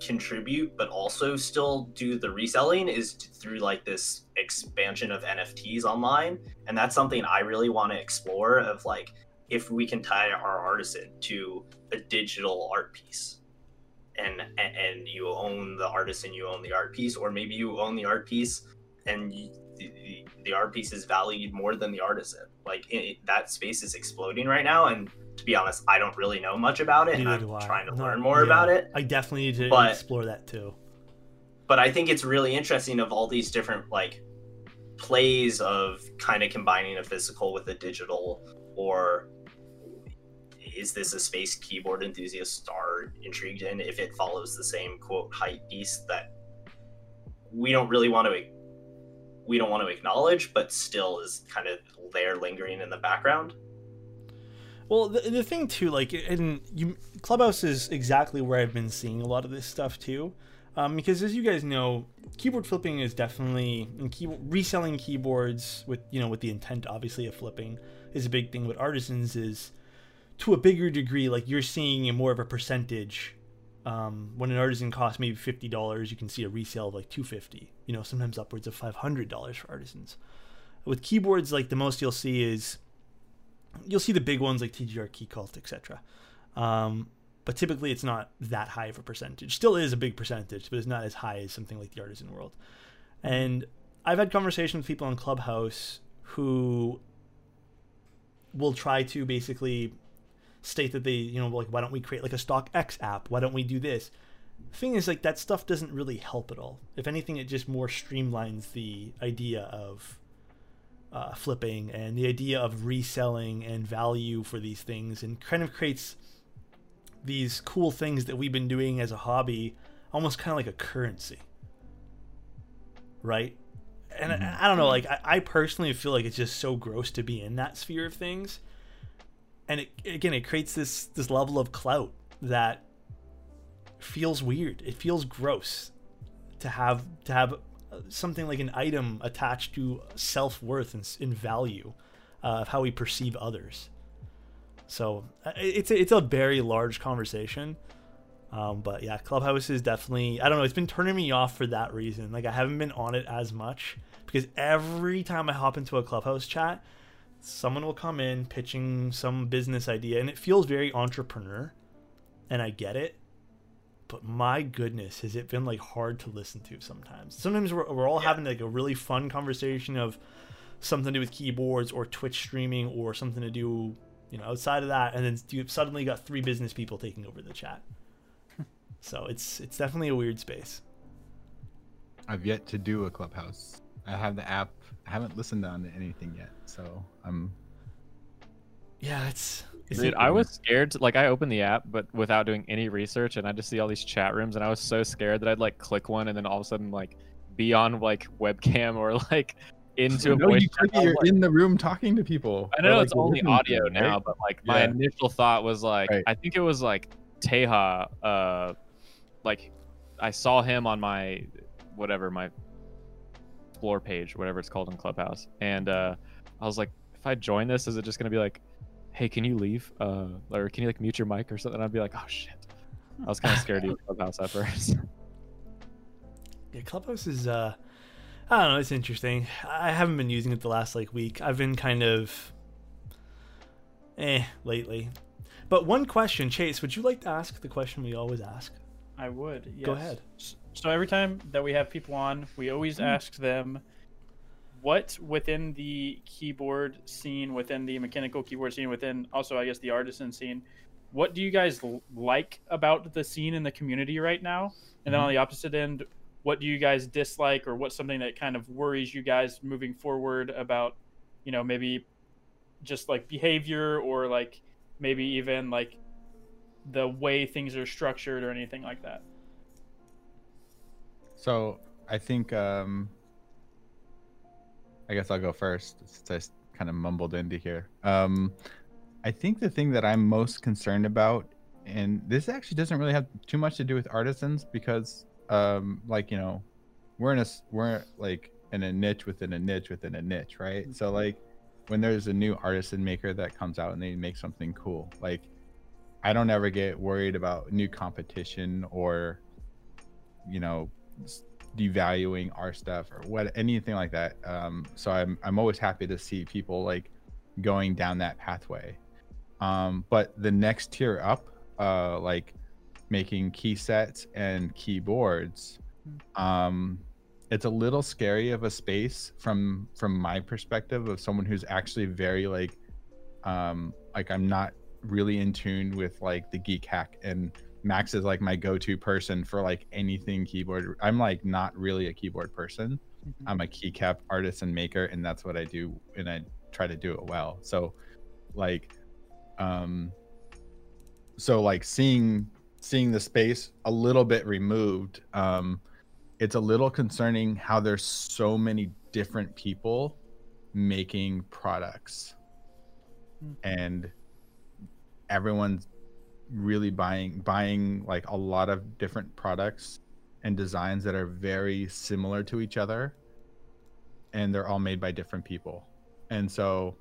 contribute but also still do the reselling is through like this expansion of NFTs online and that's something I really want to explore of like if we can tie our artisan to a digital art piece and and, you own the artisan you own the art piece or maybe you own the art piece and the, the- the art piece is valued more than the artisan like it, it- that space is exploding right now and to be honest I don't really know much about it and Neither I'm I. trying to Not- learn more yeah. about it i definitely need to But- explore that too but I think it's really interesting of all these different like plays of kind of combining a physical with a digital or is this a space keyboard enthusiasts are intrigued in if it follows the same quote hype beast that we don't really want to we don't want to acknowledge but still is kind of there lingering in the background. Well, the, the thing too, like, and you, Clubhouse is exactly where I've been seeing a lot of this stuff too, um, because as you guys know, keyboard flipping is definitely and keyboard reselling keyboards with you know with the intent obviously of flipping is a big thing with artisans is to a bigger degree like you're seeing more of a percentage um, when an artisan costs maybe fifty dollars, you can see a resale of like two fifty. You know, sometimes upwards of five hundred dollars for artisans. With keyboards, like the most you'll see is you'll see the big ones like TGR KeyCult, etc. Um, but typically, it's not that high of a percentage. Still is a big percentage, but it's not as high as something like the artisan world. And I've had conversations with people on Clubhouse who will try to basically state that they, you know, like, why don't we create like a StockX app? Why don't we do this? The thing is, like, that stuff doesn't really help at all. If anything, it just more streamlines the idea of uh, flipping and the idea of reselling and value for these things and kind of creates these cool things that we've been doing as a hobby almost kind of like a currency. Right? And mm-hmm. I, I, don't know, like, I, I personally feel like it's just so gross to be in that sphere of things and it, again it creates this this level of clout that feels weird. It feels gross to have to have something like an item attached to self-worth and, in value uh, of how we perceive others. So uh, it's a, it's a very large conversation um, but yeah clubhouse is definitely i don't know it's been turning me off for that reason. Like i haven't been on it as much because every time i hop into a clubhouse chat someone will come in pitching some business idea and it feels very entrepreneur and I get it but my goodness has it been like hard to listen to sometimes. Sometimes we're, we're all yeah. having like a really fun conversation of something to do with keyboards or twitch streaming or something to do you know outside of that and then you suddenly got three business people taking over the chat. So it's it's definitely a weird space. I've yet to do a clubhouse. I have the app I haven't listened on to anything yet, so I'm. Yeah, it's. Dude, I was scared. To, like, I opened the app, but without doing any research, and I just see all these chat rooms, and I was so scared that I'd like click one, and then all of a sudden like be on like webcam or like into a no, voice. You are like, in the room talking to people. I know like, it's only audio right? now, but like my yeah. initial thought was like, right. I think it was like Taeha. Uh, like I saw him on my whatever my explore page, whatever it's called in Clubhouse. And uh, I was like, if I join this, is it just gonna be like, hey, can you leave? Uh, or can you like mute your mic or something? I'd be like, oh shit. I was kind of scared to use Clubhouse at first. Yeah, Clubhouse is uh, I don't know, it's interesting. I haven't been using it the last like week. I've been kind of eh lately. But one question, Chase, would you like to ask the question we always ask? I would. Yes. Go ahead. So every time that we have people on, we always mm. ask them what within the keyboard scene, within the mechanical keyboard scene, within also I guess the artisan scene, what do you guys like about the scene in the community right now? And then on mm-hmm. the opposite end, what do you guys dislike or what's something that kind of worries you guys moving forward about, you know, maybe just like behavior or like maybe even like the way things are structured or anything like that? So I think um, I guess I'll go first since I kind of mumbled into here. Um, I think the thing that I'm most concerned about, and this actually doesn't really have too much to do with artisans because, um, like you know, we're in a we're like in a niche within a niche within a niche, right? Mm-hmm. So like when there's a new artisan maker that comes out and they make something cool, like I don't ever get worried about new competition or you know devaluing our stuff or what anything like that. Um, so I'm I'm always happy to see people like going down that pathway. Um, but the next tier up, uh, like making key sets and keyboards, um, it's a little scary of a space from from my perspective of someone who's actually very like um like I'm not really in tune with like the geekhack and Max is like my go-to person for like anything keyboard. I'm like not really a keyboard person. Mm-hmm. I'm a keycap artist and maker, and that's what I do, and I try to do it well. So, like, um, so like seeing seeing the space a little bit removed, um, it's a little concerning how there's so many different people making products, mm-hmm. and everyone's really buying buying like a lot of different products and designs that are very similar to each other and they're all made by different people. And so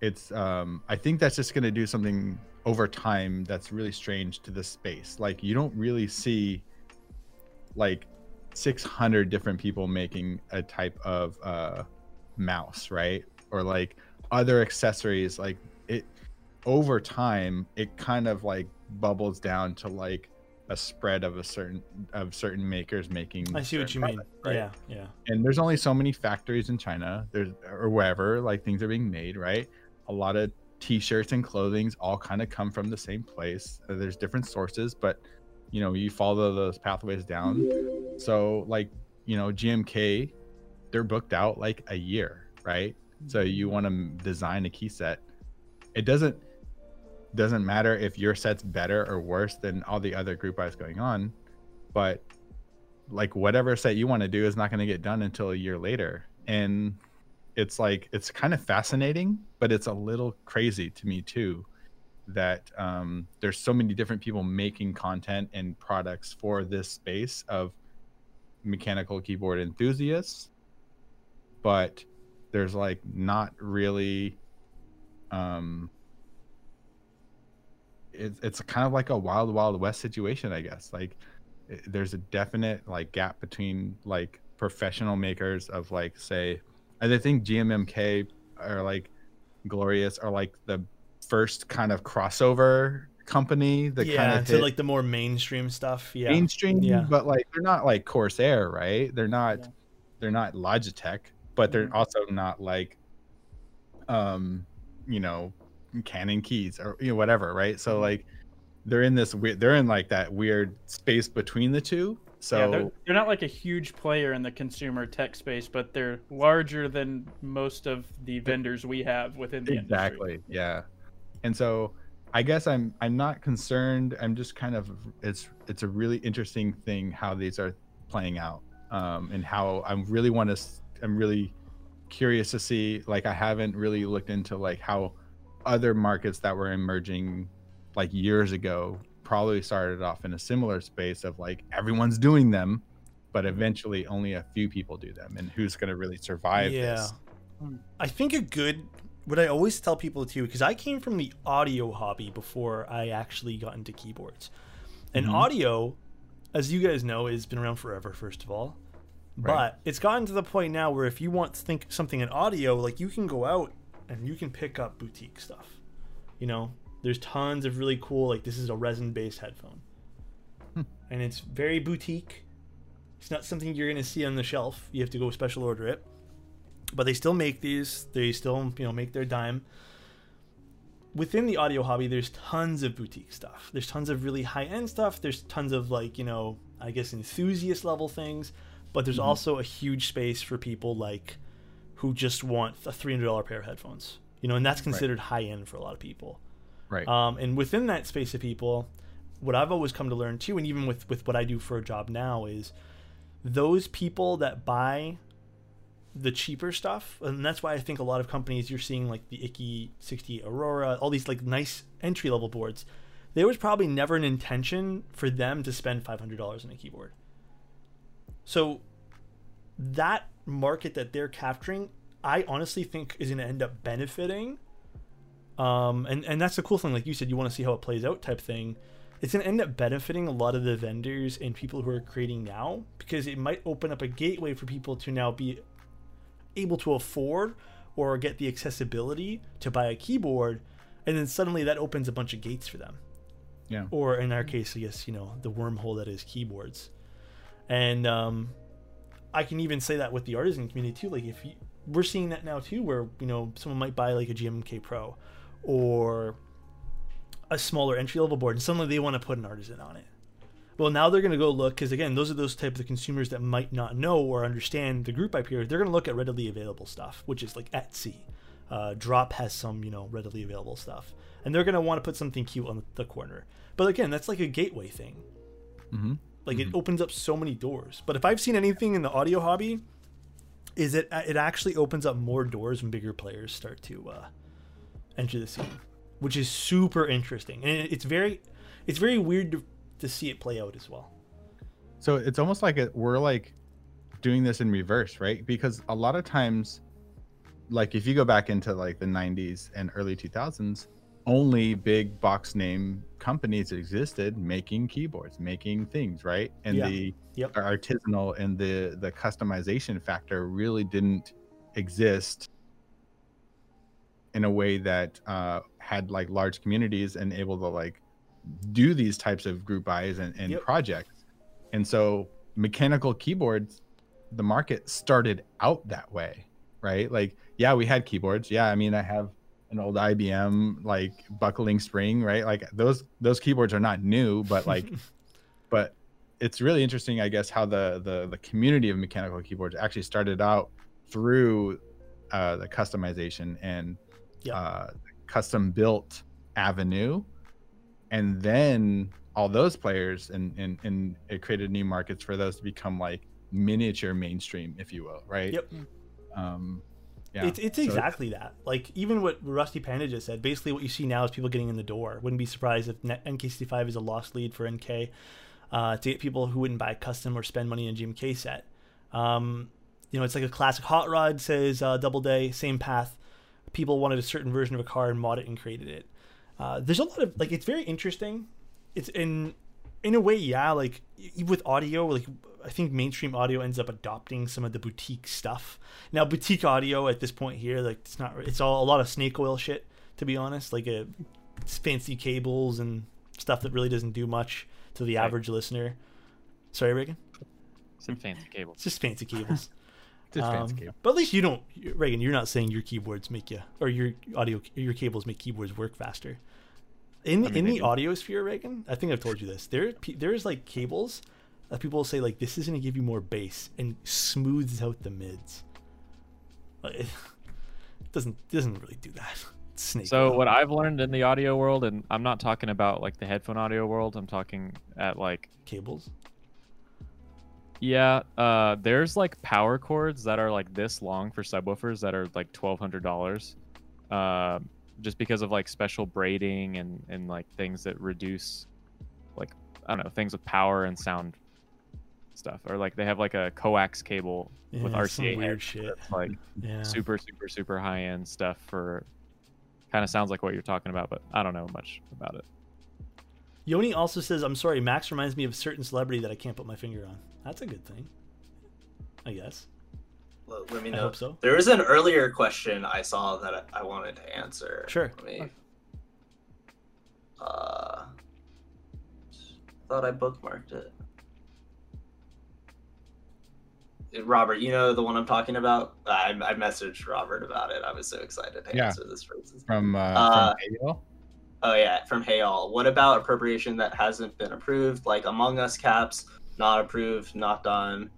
it's um i think that's just going to do something over time that's really strange to the space. Like you don't really see like 600 different people making a type of uh mouse right? Or like other accessories like over time it kind of like bubbles down to like a spread of a certain of certain makers making I see what you mean. right? Yeah, yeah. and there's only so many factories in China there's or wherever like things are being made right a lot of t-shirts and clothings all kind of come from the same place Uh, there's different sources but you know you follow those pathways down so like you know GMK they're booked out like a year right so you want to design a key set it doesn't doesn't matter if your set's better or worse than all the other group buys going on but like whatever set you want to do is not going to get done until a year later. And it's like it's kind of fascinating but it's a little crazy to me too that um, there's so many different people making content and products for this space of mechanical keyboard enthusiasts but there's like not really um it's it's kind of like a wild wild west situation i guess like i- there's a definite like gap between like professional makers of like say i think gmmk or like glorious are like the first kind of crossover company that yeah, kind of to like the more mainstream stuff. Yeah. mainstream Yeah. but like they're not like corsair right they're not Yeah. they're not logitech but they're Mm-hmm. Mhm. also not like um you know CannonKeys or you know whatever right so Mm-hmm. like they're in this weird they're in like that weird space between the two so yeah, they're, they're not like a huge player in the consumer tech space, but they're larger than most of the vendors we have within the industry. exactly yeah and so i guess i'm i'm not concerned i'm just kind of it's it's a really interesting thing how these are playing out um and how i really want to i'm really curious to see like i haven't really looked into like how other markets that were emerging like years ago probably started off in a similar space of like everyone's doing them but eventually only a few people do them and who's going to really survive Yeah. this I think a good what I always tell people too, because I came from the audio hobby before I actually got into keyboards. And Mhm. audio, as you guys know, has been around forever, first of all. Right. But it's gotten to the point now where if you want to think something in audio, like you can go out and you can pick up boutique stuff. You know, there's tons of really cool, like this is a resin based headphone. Hmm. And it's very boutique. It's not something you're going to see on the shelf. You have to go special order it but they still make these. They still, you know, make their dime. Within the audio hobby, there's tons of boutique stuff. There's tons of really high end stuff. There's tons of like, you know, I guess enthusiast level things. But there's Mhm. also a huge space for people like who just want a three hundred dollar pair of headphones. You know, and that's considered high end for a lot of people. right Um, and within that space of people, what I've always come to learn too, and even with with what I do for a job now, is those people that buy the cheaper stuff, and that's why I think a lot of companies you're seeing like the Ikki 68 Aurora, all these like nice entry level boards. There was probably never an intention for them to spend five hundred dollars on a keyboard. So that market that they're capturing, I honestly think is going to end up benefiting um, and and that's the cool thing. Like you said, you want to see how it plays out, type thing. It's gonna end up benefiting a lot of the vendors and people who are creating now because it might open up a gateway for people to now be able to afford or get the accessibility to buy a keyboard, and then suddenly that opens a bunch of gates for them. Yeah. Or in our case, I guess you know the wormhole that is keyboards, and um, I can even say that with the artisan community too. Like if you, we're seeing that now too, where you know someone might buy like a GMK Pro or a smaller entry level board, and suddenly they want to put an artisan on it. Well, now they're going to go look because again, those are those type of consumers that might not know or understand the group up here. They're going to look at readily available stuff, which is like Etsy. Uh, Drop has some, you know, readily available stuff, and they're going to want to put something cute on the corner. But again, that's like a gateway thing. mm-hmm. Like it opens up so many doors. But if I've seen anything in the audio hobby, is it it actually opens up more doors when bigger players start to uh, enter the scene, which is super interesting. And it- it's very it's very weird to, to see it play out as well. So it's almost like it, we're like doing this in reverse, right? Because a lot of times like if you go back into like the 90s and early 2000s only big box name companies existed making keyboards making things right and Yeah. the Yep. artisanal and the the customization factor really didn't exist in a way that uh had like large communities and able to like do these types of group buys and, and Yep. projects and so mechanical keyboards the market started out that way right like yeah we had keyboards yeah i mean i have an old ibm like buckling spring right like those those keyboards are not new but like but it's really interesting i guess how the the, the community of mechanical keyboards actually started out through uh, the customization and Yeah. uh, custom built avenue and then all those players and, and and it created new markets for those to become like miniature mainstream if you will right Yep. um yeah It's, it's So exactly that. Like even what Rusty Panda just said. Basically, what you see now is people getting in the door. Wouldn't be surprised if NK65 is a lost lead for NK uh, to get people who wouldn't buy custom or spend money in a GMK set. Um, you know, it's like a classic hot rod says uh, Double Day, same path. People wanted a certain version of a car and mod it and created it. Uh, there's a lot of like it's very interesting. It's in in a way, yeah. Like with audio, like I think mainstream audio ends up adopting some of the boutique stuff. Now, boutique audio at this point here, like it's not, it's all a lot of snake oil shit, to be honest. Like a it's fancy cables and stuff that really doesn't do much to the Right. average listener. Sorry, Reagan. Some fancy cables. It's just fancy cables. just fancy Um. But at least you don't, Reagan. You're not saying your keyboards make you, or your audio, your cables make keyboards work faster. In I mean, in the do. audio sphere, Reagan, I think I've told you this. There, there's like cables that people will say like this is going to give you more bass and smooths out the mids. Like, it doesn't doesn't really do that. Snake. So oil. what I've learned in the audio world, and I'm not talking about like the headphone audio world. I'm talking at like cables? yeah, uh, there's like power cords that are like this long for subwoofers that are like twelve hundred dollars, uh, just because of like special braiding and and like things that reduce, like I don't know things with power and sound stuff, or like they have like a coax cable with Yeah, some RCA weird shit. like Yeah. super super super high end stuff for. Kind of sounds like what you're talking about, but I don't know much about it. Yoni also says, "I'm sorry, Max reminds me of a certain celebrity that I can't put my finger on." That's a good thing, I guess. Let, let me I know. hope so. There was an earlier question I saw that I wanted to answer. Sure. Let me. Uh, thought I bookmarked it. Uh, Robert, you know the one I'm talking about. I, I messaged Robert about it. I was so excited to Yeah. answer this for from uh, Uh, from Oh yeah, from Hey All. What about appropriation that hasn't been approved, like Among Us caps, not approved, not done.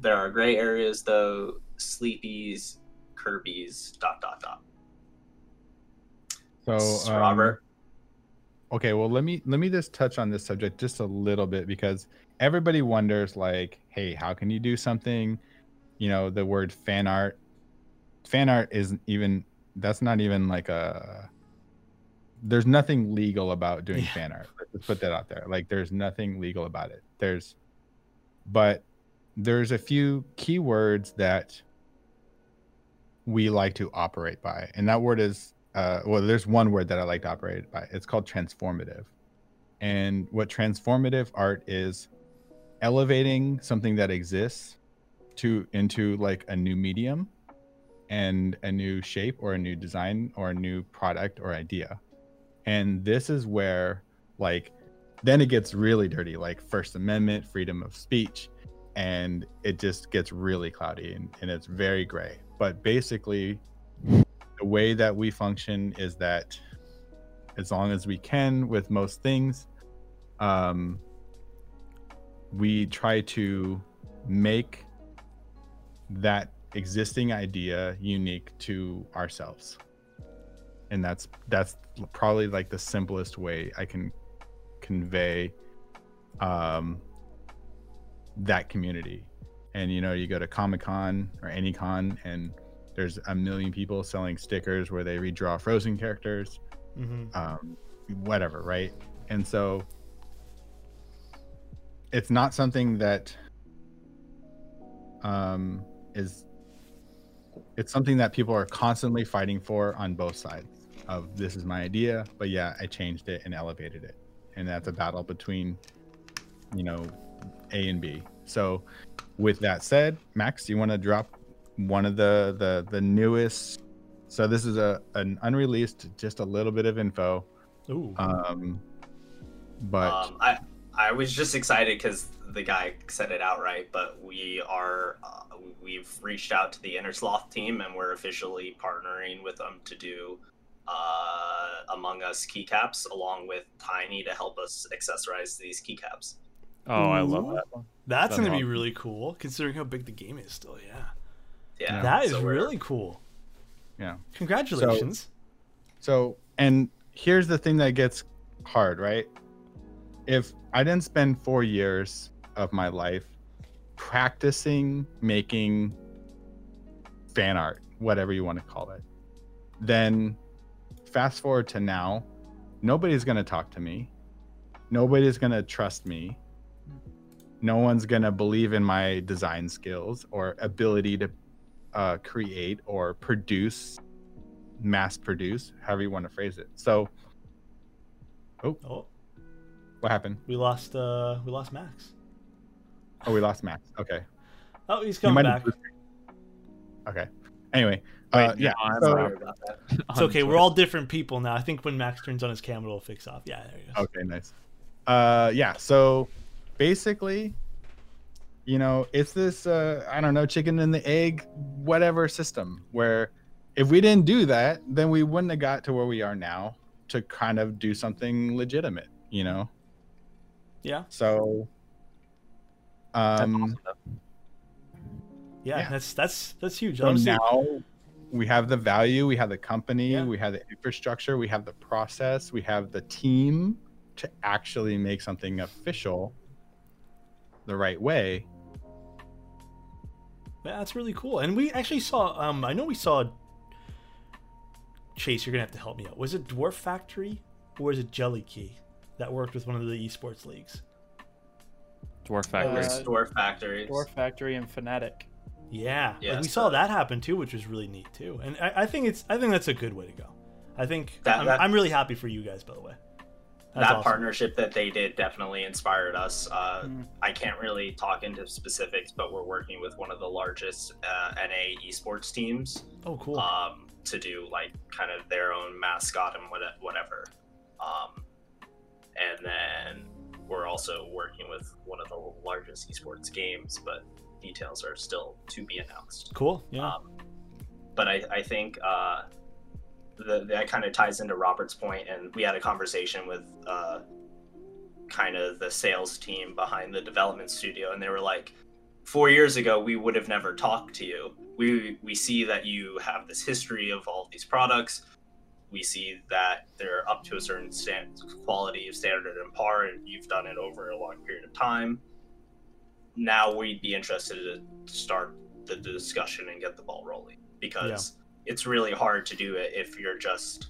There are gray areas though. Sleepies, Kirby's, dot dot dot. so um, Robert. okay well let me let me just touch on this subject just a little bit because everybody wonders like hey how can you do something you know the word fan art fan art isn't even that's not even like a there's nothing legal about doing Yeah. fan art let's put that out there like there's nothing legal about it there's but there's a few keywords that we like to operate by. And that word is uh, well there's one word that i like to operate by. It's called transformative. And what transformative art is elevating something that exists to into like a new medium and a new shape or a new design or a new product or idea. And this is where like then it gets really dirty like first amendment freedom of speech and it just gets really cloudy and, and it's very gray. But basically the way that we function is that as long as we can with most things um we try to make that existing idea unique to ourselves. And that's that's probably like the simplest way i can convey um that community and you know you go to comic-con or any con and there's a million people selling stickers where they redraw frozen characters Mm-hmm. um, whatever, right? And so it's not something that um, is it's something that people are constantly fighting for on both sides of this is my idea, but yeah, I changed it and elevated it. And that's a battle between, you know, A and B. So with that said, Max, do you want to drop one of the the the newest so this is a an unreleased just a little bit of info Ooh. um but Um, I I was just excited because the guy said it outright, but we are uh, we've reached out to the Innersloth team and we're officially partnering with them to do uh, Among Us keycaps along with Tiny to help us accessorize these keycaps. Oh, I love Ooh. that. That's That's gonna be really cool, considering how big the game is still. Yeah, Yeah, that is so really cool. yeah Congratulations. So, and here's the thing that gets hard, right? If I didn't spend four years of my life practicing making fan art, whatever you want to call it, then fast forward to now, nobody's going to talk to me. Nobody's going to trust me. No one's going to believe in my design skills or ability to uh, create or produce mass produce, however you want to phrase it. So, oh, what happened? we lost. Uh, we lost Max. Oh, we lost Max. Okay. Oh, he's coming might have- back. Okay. Anyway, uh, yeah. now so- about that. It's okay. We're all different people now. I think when Max turns on his camera, it'll fix off. Yeah, there he goes. Okay, nice. Uh, yeah. So basically, you know, it's this uh, I don't know, chicken and the egg, whatever system where if we didn't do that, then we wouldn't have got to where we are now to kind of do something legitimate, you know. Yeah, So, That's um, awesome, yeah, Yeah. That's that's that's huge. so Honestly, now we have the value, we have the company, Yeah. we have the infrastructure, we have the process, we have the team to actually make something official the right way. That's really cool. And we actually saw. Um, I know we saw. Chase, you're gonna have to help me out. Was it Dwarf Factory or was it Jelly Key that worked with one of the esports leagues? Dwarf Factory. Uh, Dwarf Factory. Dwarf Factory and Fnatic. Yeah, like we so- saw that happen too, which was really neat too. And I, I think it's I think that's a good way to go. I think That- I'm, that- I'm really happy for you guys, by the way. That's that awesome. partnership that they did definitely inspired us. Uh, Mm. I can't really talk into specifics, but we're working with one of the largest uh, NA esports teams Oh, cool. um, to do like kind of their own mascot and what- whatever. Um, and then we're also working with one of the largest esports games, but details are still to be announced. cool. Yeah. Um, but I, I think uh, the, that kind of ties into Robert's point, and we had a conversation with uh, kind of the sales team behind the development studio, and they were like, four years ago, we would have never talked to you. We we see that you have this history of all of these products. We see that they're up to a certain stand, quality of standard and par, and you've done it over a long period of time. Now we'd be interested to start the discussion and get the ball rolling because it's really hard to do it if you're just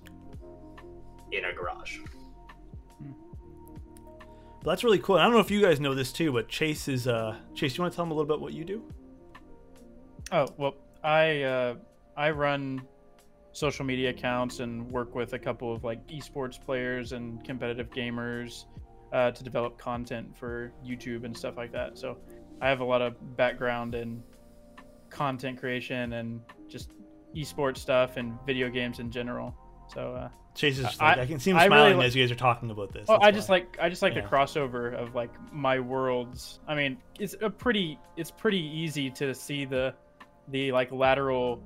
in a garage. But that's really cool. I don't know if you guys know this too, but Chase is uh Chase. You want to tell them a little bit what you do? Oh well, I uh, I run social media accounts and work with a couple of like esports players and competitive gamers uh, to develop content for YouTube and stuff like that. So I have a lot of background in content creation and just esports stuff and video games in general. So uh, Chase is just I- like I, can see him I really smiling li- as you guys are talking about this. Oh, That's I why. just like I just like Yeah. the crossover of like my worlds. I mean, it's a pretty it's pretty easy to see the the like lateral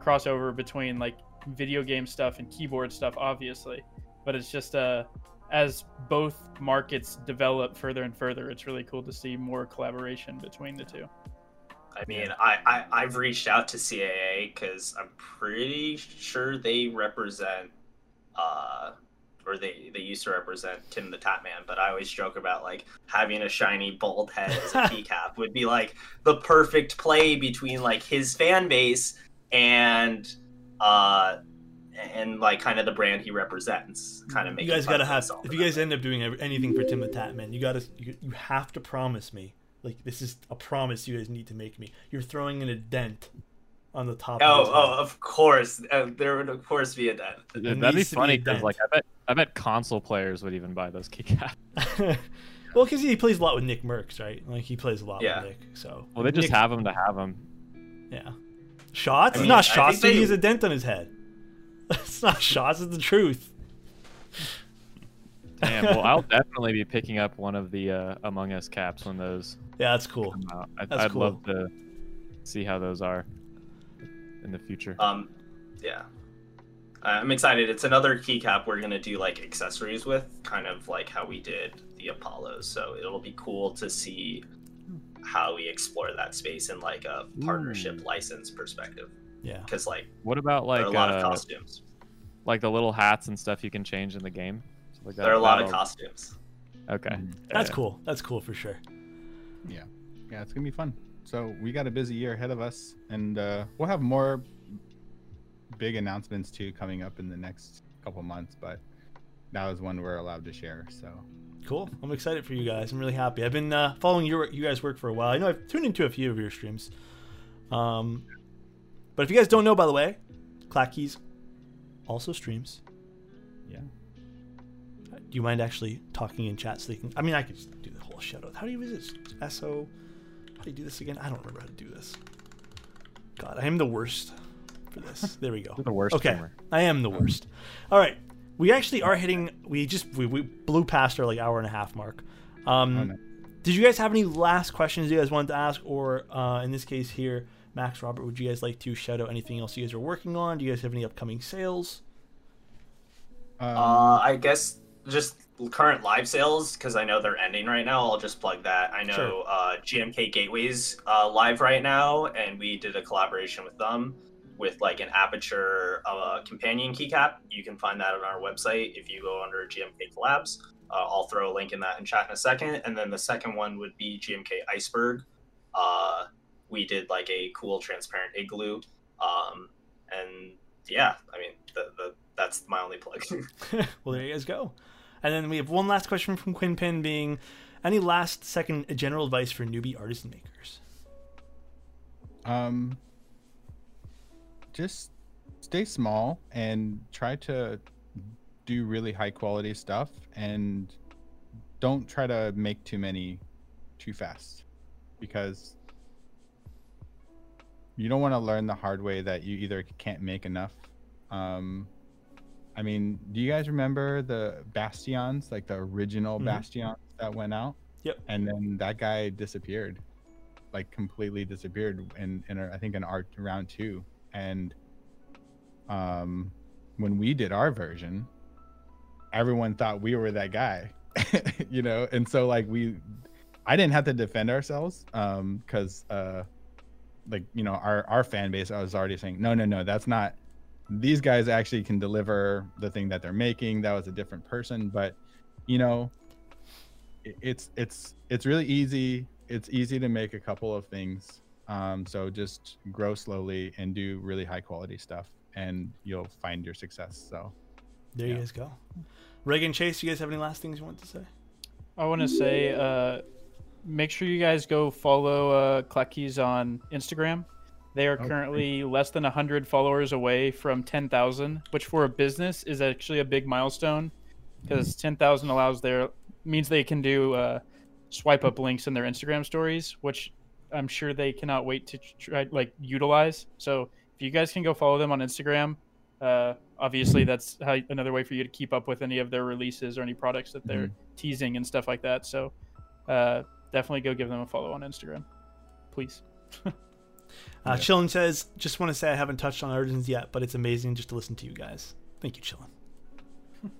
crossover between like video game stuff and keyboard stuff obviously. But it's just uh as both markets develop further and further, it's really cool to see more collaboration between the two. I mean, I, I I've reached out to CAA because I'm pretty sure they represent, uh, or they they used to represent Tim the Tatman. But I always joke about like having a shiny bald head as a keycap would be like the perfect play between like his fan base and uh and like kind of the brand he represents. Kind of you guys gotta have. If you guys end up doing anything for Tim the Tatman, you gotta you, you have to promise me. Like this is a promise you guys need to make me. You're throwing in a dent on the top. Oh, of oh, of course. Uh, there would of course be a dent. It That'd be needs to be funny because like I bet I bet console players would even buy those keycaps. well, because he plays a lot with Nick Mercs, right? Like he plays a lot Yeah. with Nick. So Well, they just Nick- have him to have him. Yeah. Shots? I it's mean, not shots. think Dude, they- he has a dent on his head. it's not shots. It's the truth. Damn. Well, I'll definitely be picking up one of the uh, Among Us caps when those Yeah, that's cool. come out. I, That's I'd cool. love to see how those are in the future. Um, yeah. I'm excited. It's another keycap we're gonna do like accessories with, kind of like how we did the Apollos. So it'll be cool to see how we explore that space in like a partnership Ooh. license perspective. Yeah. Because like, What about like a lot of uh, costumes. like the little hats and stuff you can change in the game? So, like, There are a lot of costumes. Okay. Mhm. That's Yeah. cool. That's cool for sure. Yeah. Yeah, it's gonna be fun. So we got a busy year ahead of us, and uh, we'll have more big announcements too coming up in the next couple months. But that was one we're allowed to share. So Cool. I'm excited for you guys. I'm really happy. I've been uh, following your you guys work for a while. I know I've tuned into a few of your streams. Um, but if you guys don't know, by the way, Clackeys also streams. Yeah, Do you mind actually talking in chat so they can? I mean, I could just do the whole shout out. How do you visit SO? How do you do this again? I don't remember how to do this. God, I am the worst for this. There we go. You're the worst Okay, streamer. I am the worst. All right, we actually are hitting. We just we, we blew past our like hour and a half mark. Um, Oh, no. Did you guys have any last questions you guys wanted to ask, or uh, in this case here, Max Robert, would you guys like to shout out anything else you guys are working on? Do you guys have any upcoming sales? um, Uh, I guess just current live sales because I know they're ending right now. I'll just plug that. I know Sure. uh, GMK Gateways uh, live right now, and we did a collaboration with them with like an Aperture uh, companion keycap. You can find that on our website if you go under GMK Collabs. Uh, I'll throw a link in that in chat in a second. And then the second one would be GMK Iceberg. Uh, we did like a cool transparent igloo. Um, and yeah, I mean, the, the, that's my only plug. well, there you guys go. And then we have one last question from Quinpin being any last second general advice for newbie artisan makers? um, just stay small and try to do really high quality stuff, and don't try to make too many too fast, because you don't want to learn the hard way that you either can't make enough. Um, I mean, do you guys remember the Bastions, like the original Mhm. Bastions that went out? Yep. And then that guy disappeared, like completely disappeared in, in a, I think in art round two. And um, when we did our version, everyone thought we were that guy, you know. And so like we, I didn't have to defend ourselves um, because uh, like you know our our fan base I was already saying no no no that's not these guys actually can deliver the thing that they're making that was a different person but you know it- it's it's it's really easy it's easy to make a couple of things um, so just grow slowly and do really high quality stuff and you'll find your success so There you guys go. Reagan Chase, you guys have any last things you want to say? I want to say, uh, make sure you guys go follow uh, Clackeys on Instagram. They are Okay. currently less than 100 followers away from 10,000, which for a business is actually a big milestone because 10,000 allows their means they can do uh, swipe up links in their Instagram stories, which I'm sure they cannot wait to try like utilize. So if you guys can go follow them on Instagram, uh, obviously that's how another way for you to keep up with any of their releases or any products that they're teasing and stuff like that. So uh, definitely go give them a follow on Instagram, please. Uh, Yeah. Chillin says, just want to say I haven't touched on Origins yet, but it's amazing just to listen to you guys. Thank you, Chillin.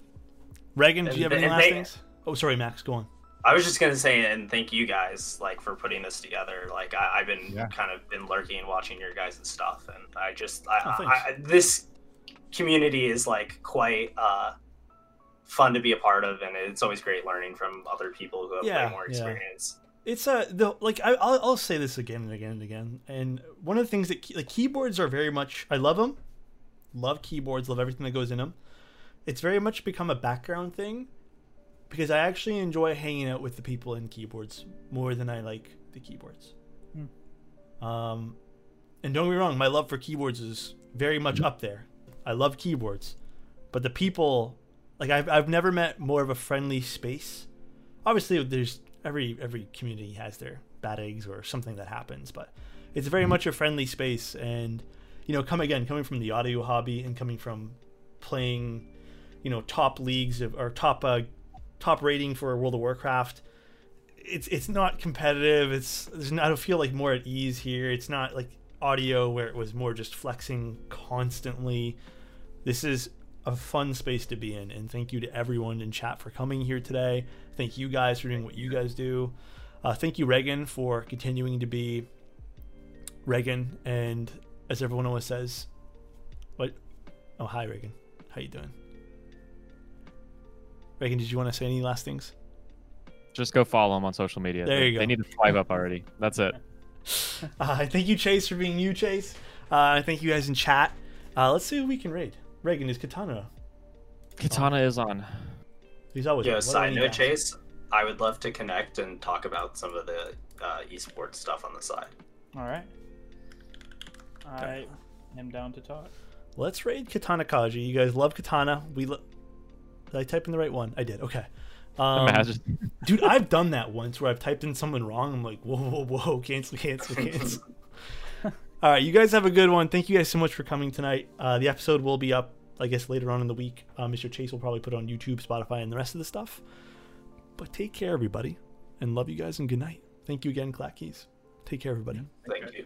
Reagan, do you have And- any and last they- things? Oh, sorry, Max, go on. I was just gonna say, and thank you guys like for putting this together. Like I, I've been Yeah. kind of been lurking and watching your guys' stuff, and I just I, Oh, I. I, this community is like quite uh, fun to be a part of, and it's always great learning from other people who have Yeah, way more yeah. It's a the like I, I'll I'll say this again and again and again. And one of the things that key, like keyboards are very much I love them, love keyboards, love everything that goes in them. It's very much become a background thing because I actually enjoy hanging out with the people in keyboards more than I like the keyboards. Um, and don't get me wrong, my love for keyboards is very much up there. I love keyboards, but the people, like I've I've never met more of a friendly space. Obviously, there's every every community has their bad eggs or something that happens, but it's very much a friendly space. And you know, come again, coming from the audio hobby and coming from playing, you know, top leagues of, or top uh, top rating for World of Warcraft. It's it's not competitive. It's there's not, I don't feel like more at ease here. It's not like audio where it was more just flexing constantly. This is a fun space to be in, and thank you to everyone in chat for coming here today. Thank you guys for doing what you guys do. Uh, thank you, Reagan, for continuing to be Reagan, and as everyone always says, what? Oh, hi, Reagan. How you doing? Reagan, did you want to say any last things? Just go follow them on social media. There they, you go. They need to swipe up already. That's it. Uh, thank you, Chase, for being you, Chase. Uh, thank you guys in chat. Uh, let's see who we can raid. Reagan is Katana. Katana is on. He's always. Yeah. on. What side note. Chase, I would love to connect and talk about some of the uh, esports stuff on the side. All right. I am down to talk. Let's raid Katana Kaji. You guys love Katana. We lo- did I type in the right one? I did. Okay. Um, Imagine. dude, I've done that once where I've typed in someone wrong. I'm like, whoa, whoa, whoa, cancel, cancel, cancel. All right, you guys have a good one. Thank you guys so much for coming tonight. Uh, the episode will be up, I guess, later on in the week. Uh, Mr. Chase will probably put it on YouTube, Spotify, and the rest of the stuff. But take care, everybody, and love you guys, and good night. Thank you again, Clackeys. Take care, everybody. Thank you.